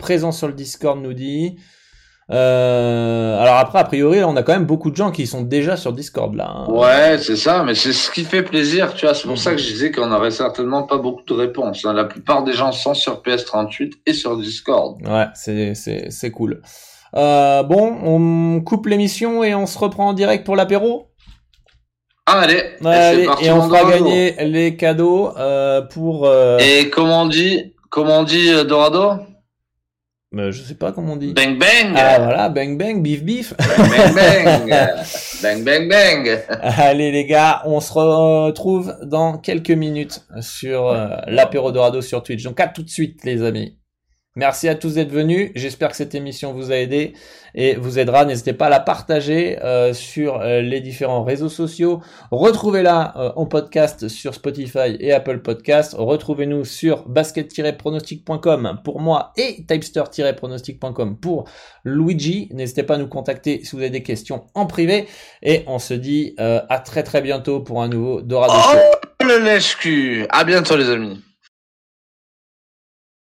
présent sur le Discord nous dit euh, alors après, a priori, on a quand même beaucoup de gens qui sont déjà sur Discord là. Hein. Ouais, c'est ça, mais c'est ce qui fait plaisir, tu vois. C'est pour ça que je disais qu'on n'aurait certainement pas beaucoup de réponses. Hein. La plupart des gens sont sur PS38 et sur Discord. Ouais, c'est c'est c'est cool. Euh, bon, on coupe l'émission et on se reprend en direct pour l'apéro? Ah, allez, et, et on fera gagner les cadeaux euh, pour. Euh... Et comment on dit, comment on dit euh, Dorado? Je sais pas comment on dit. Bang bang. Ah voilà, bang bang, bif bif. Bang bang bang. bang bang bang. Allez les gars, on se retrouve dans quelques minutes sur euh, l'apéro dorado sur Twitch. Donc à tout de suite les amis. Merci à tous d'être venus. J'espère que cette émission vous a aidé et vous aidera. N'hésitez pas à la partager euh, sur euh, les différents réseaux sociaux. Retrouvez-la euh, en podcast sur Spotify et Apple Podcast. Retrouvez-nous sur basket-pronostic.com pour moi et typester-pronostic.com pour Luigi. N'hésitez pas à nous contacter si vous avez des questions en privé. Et on se dit à très très bientôt pour un nouveau Dorado oh, le lèche À bientôt les amis.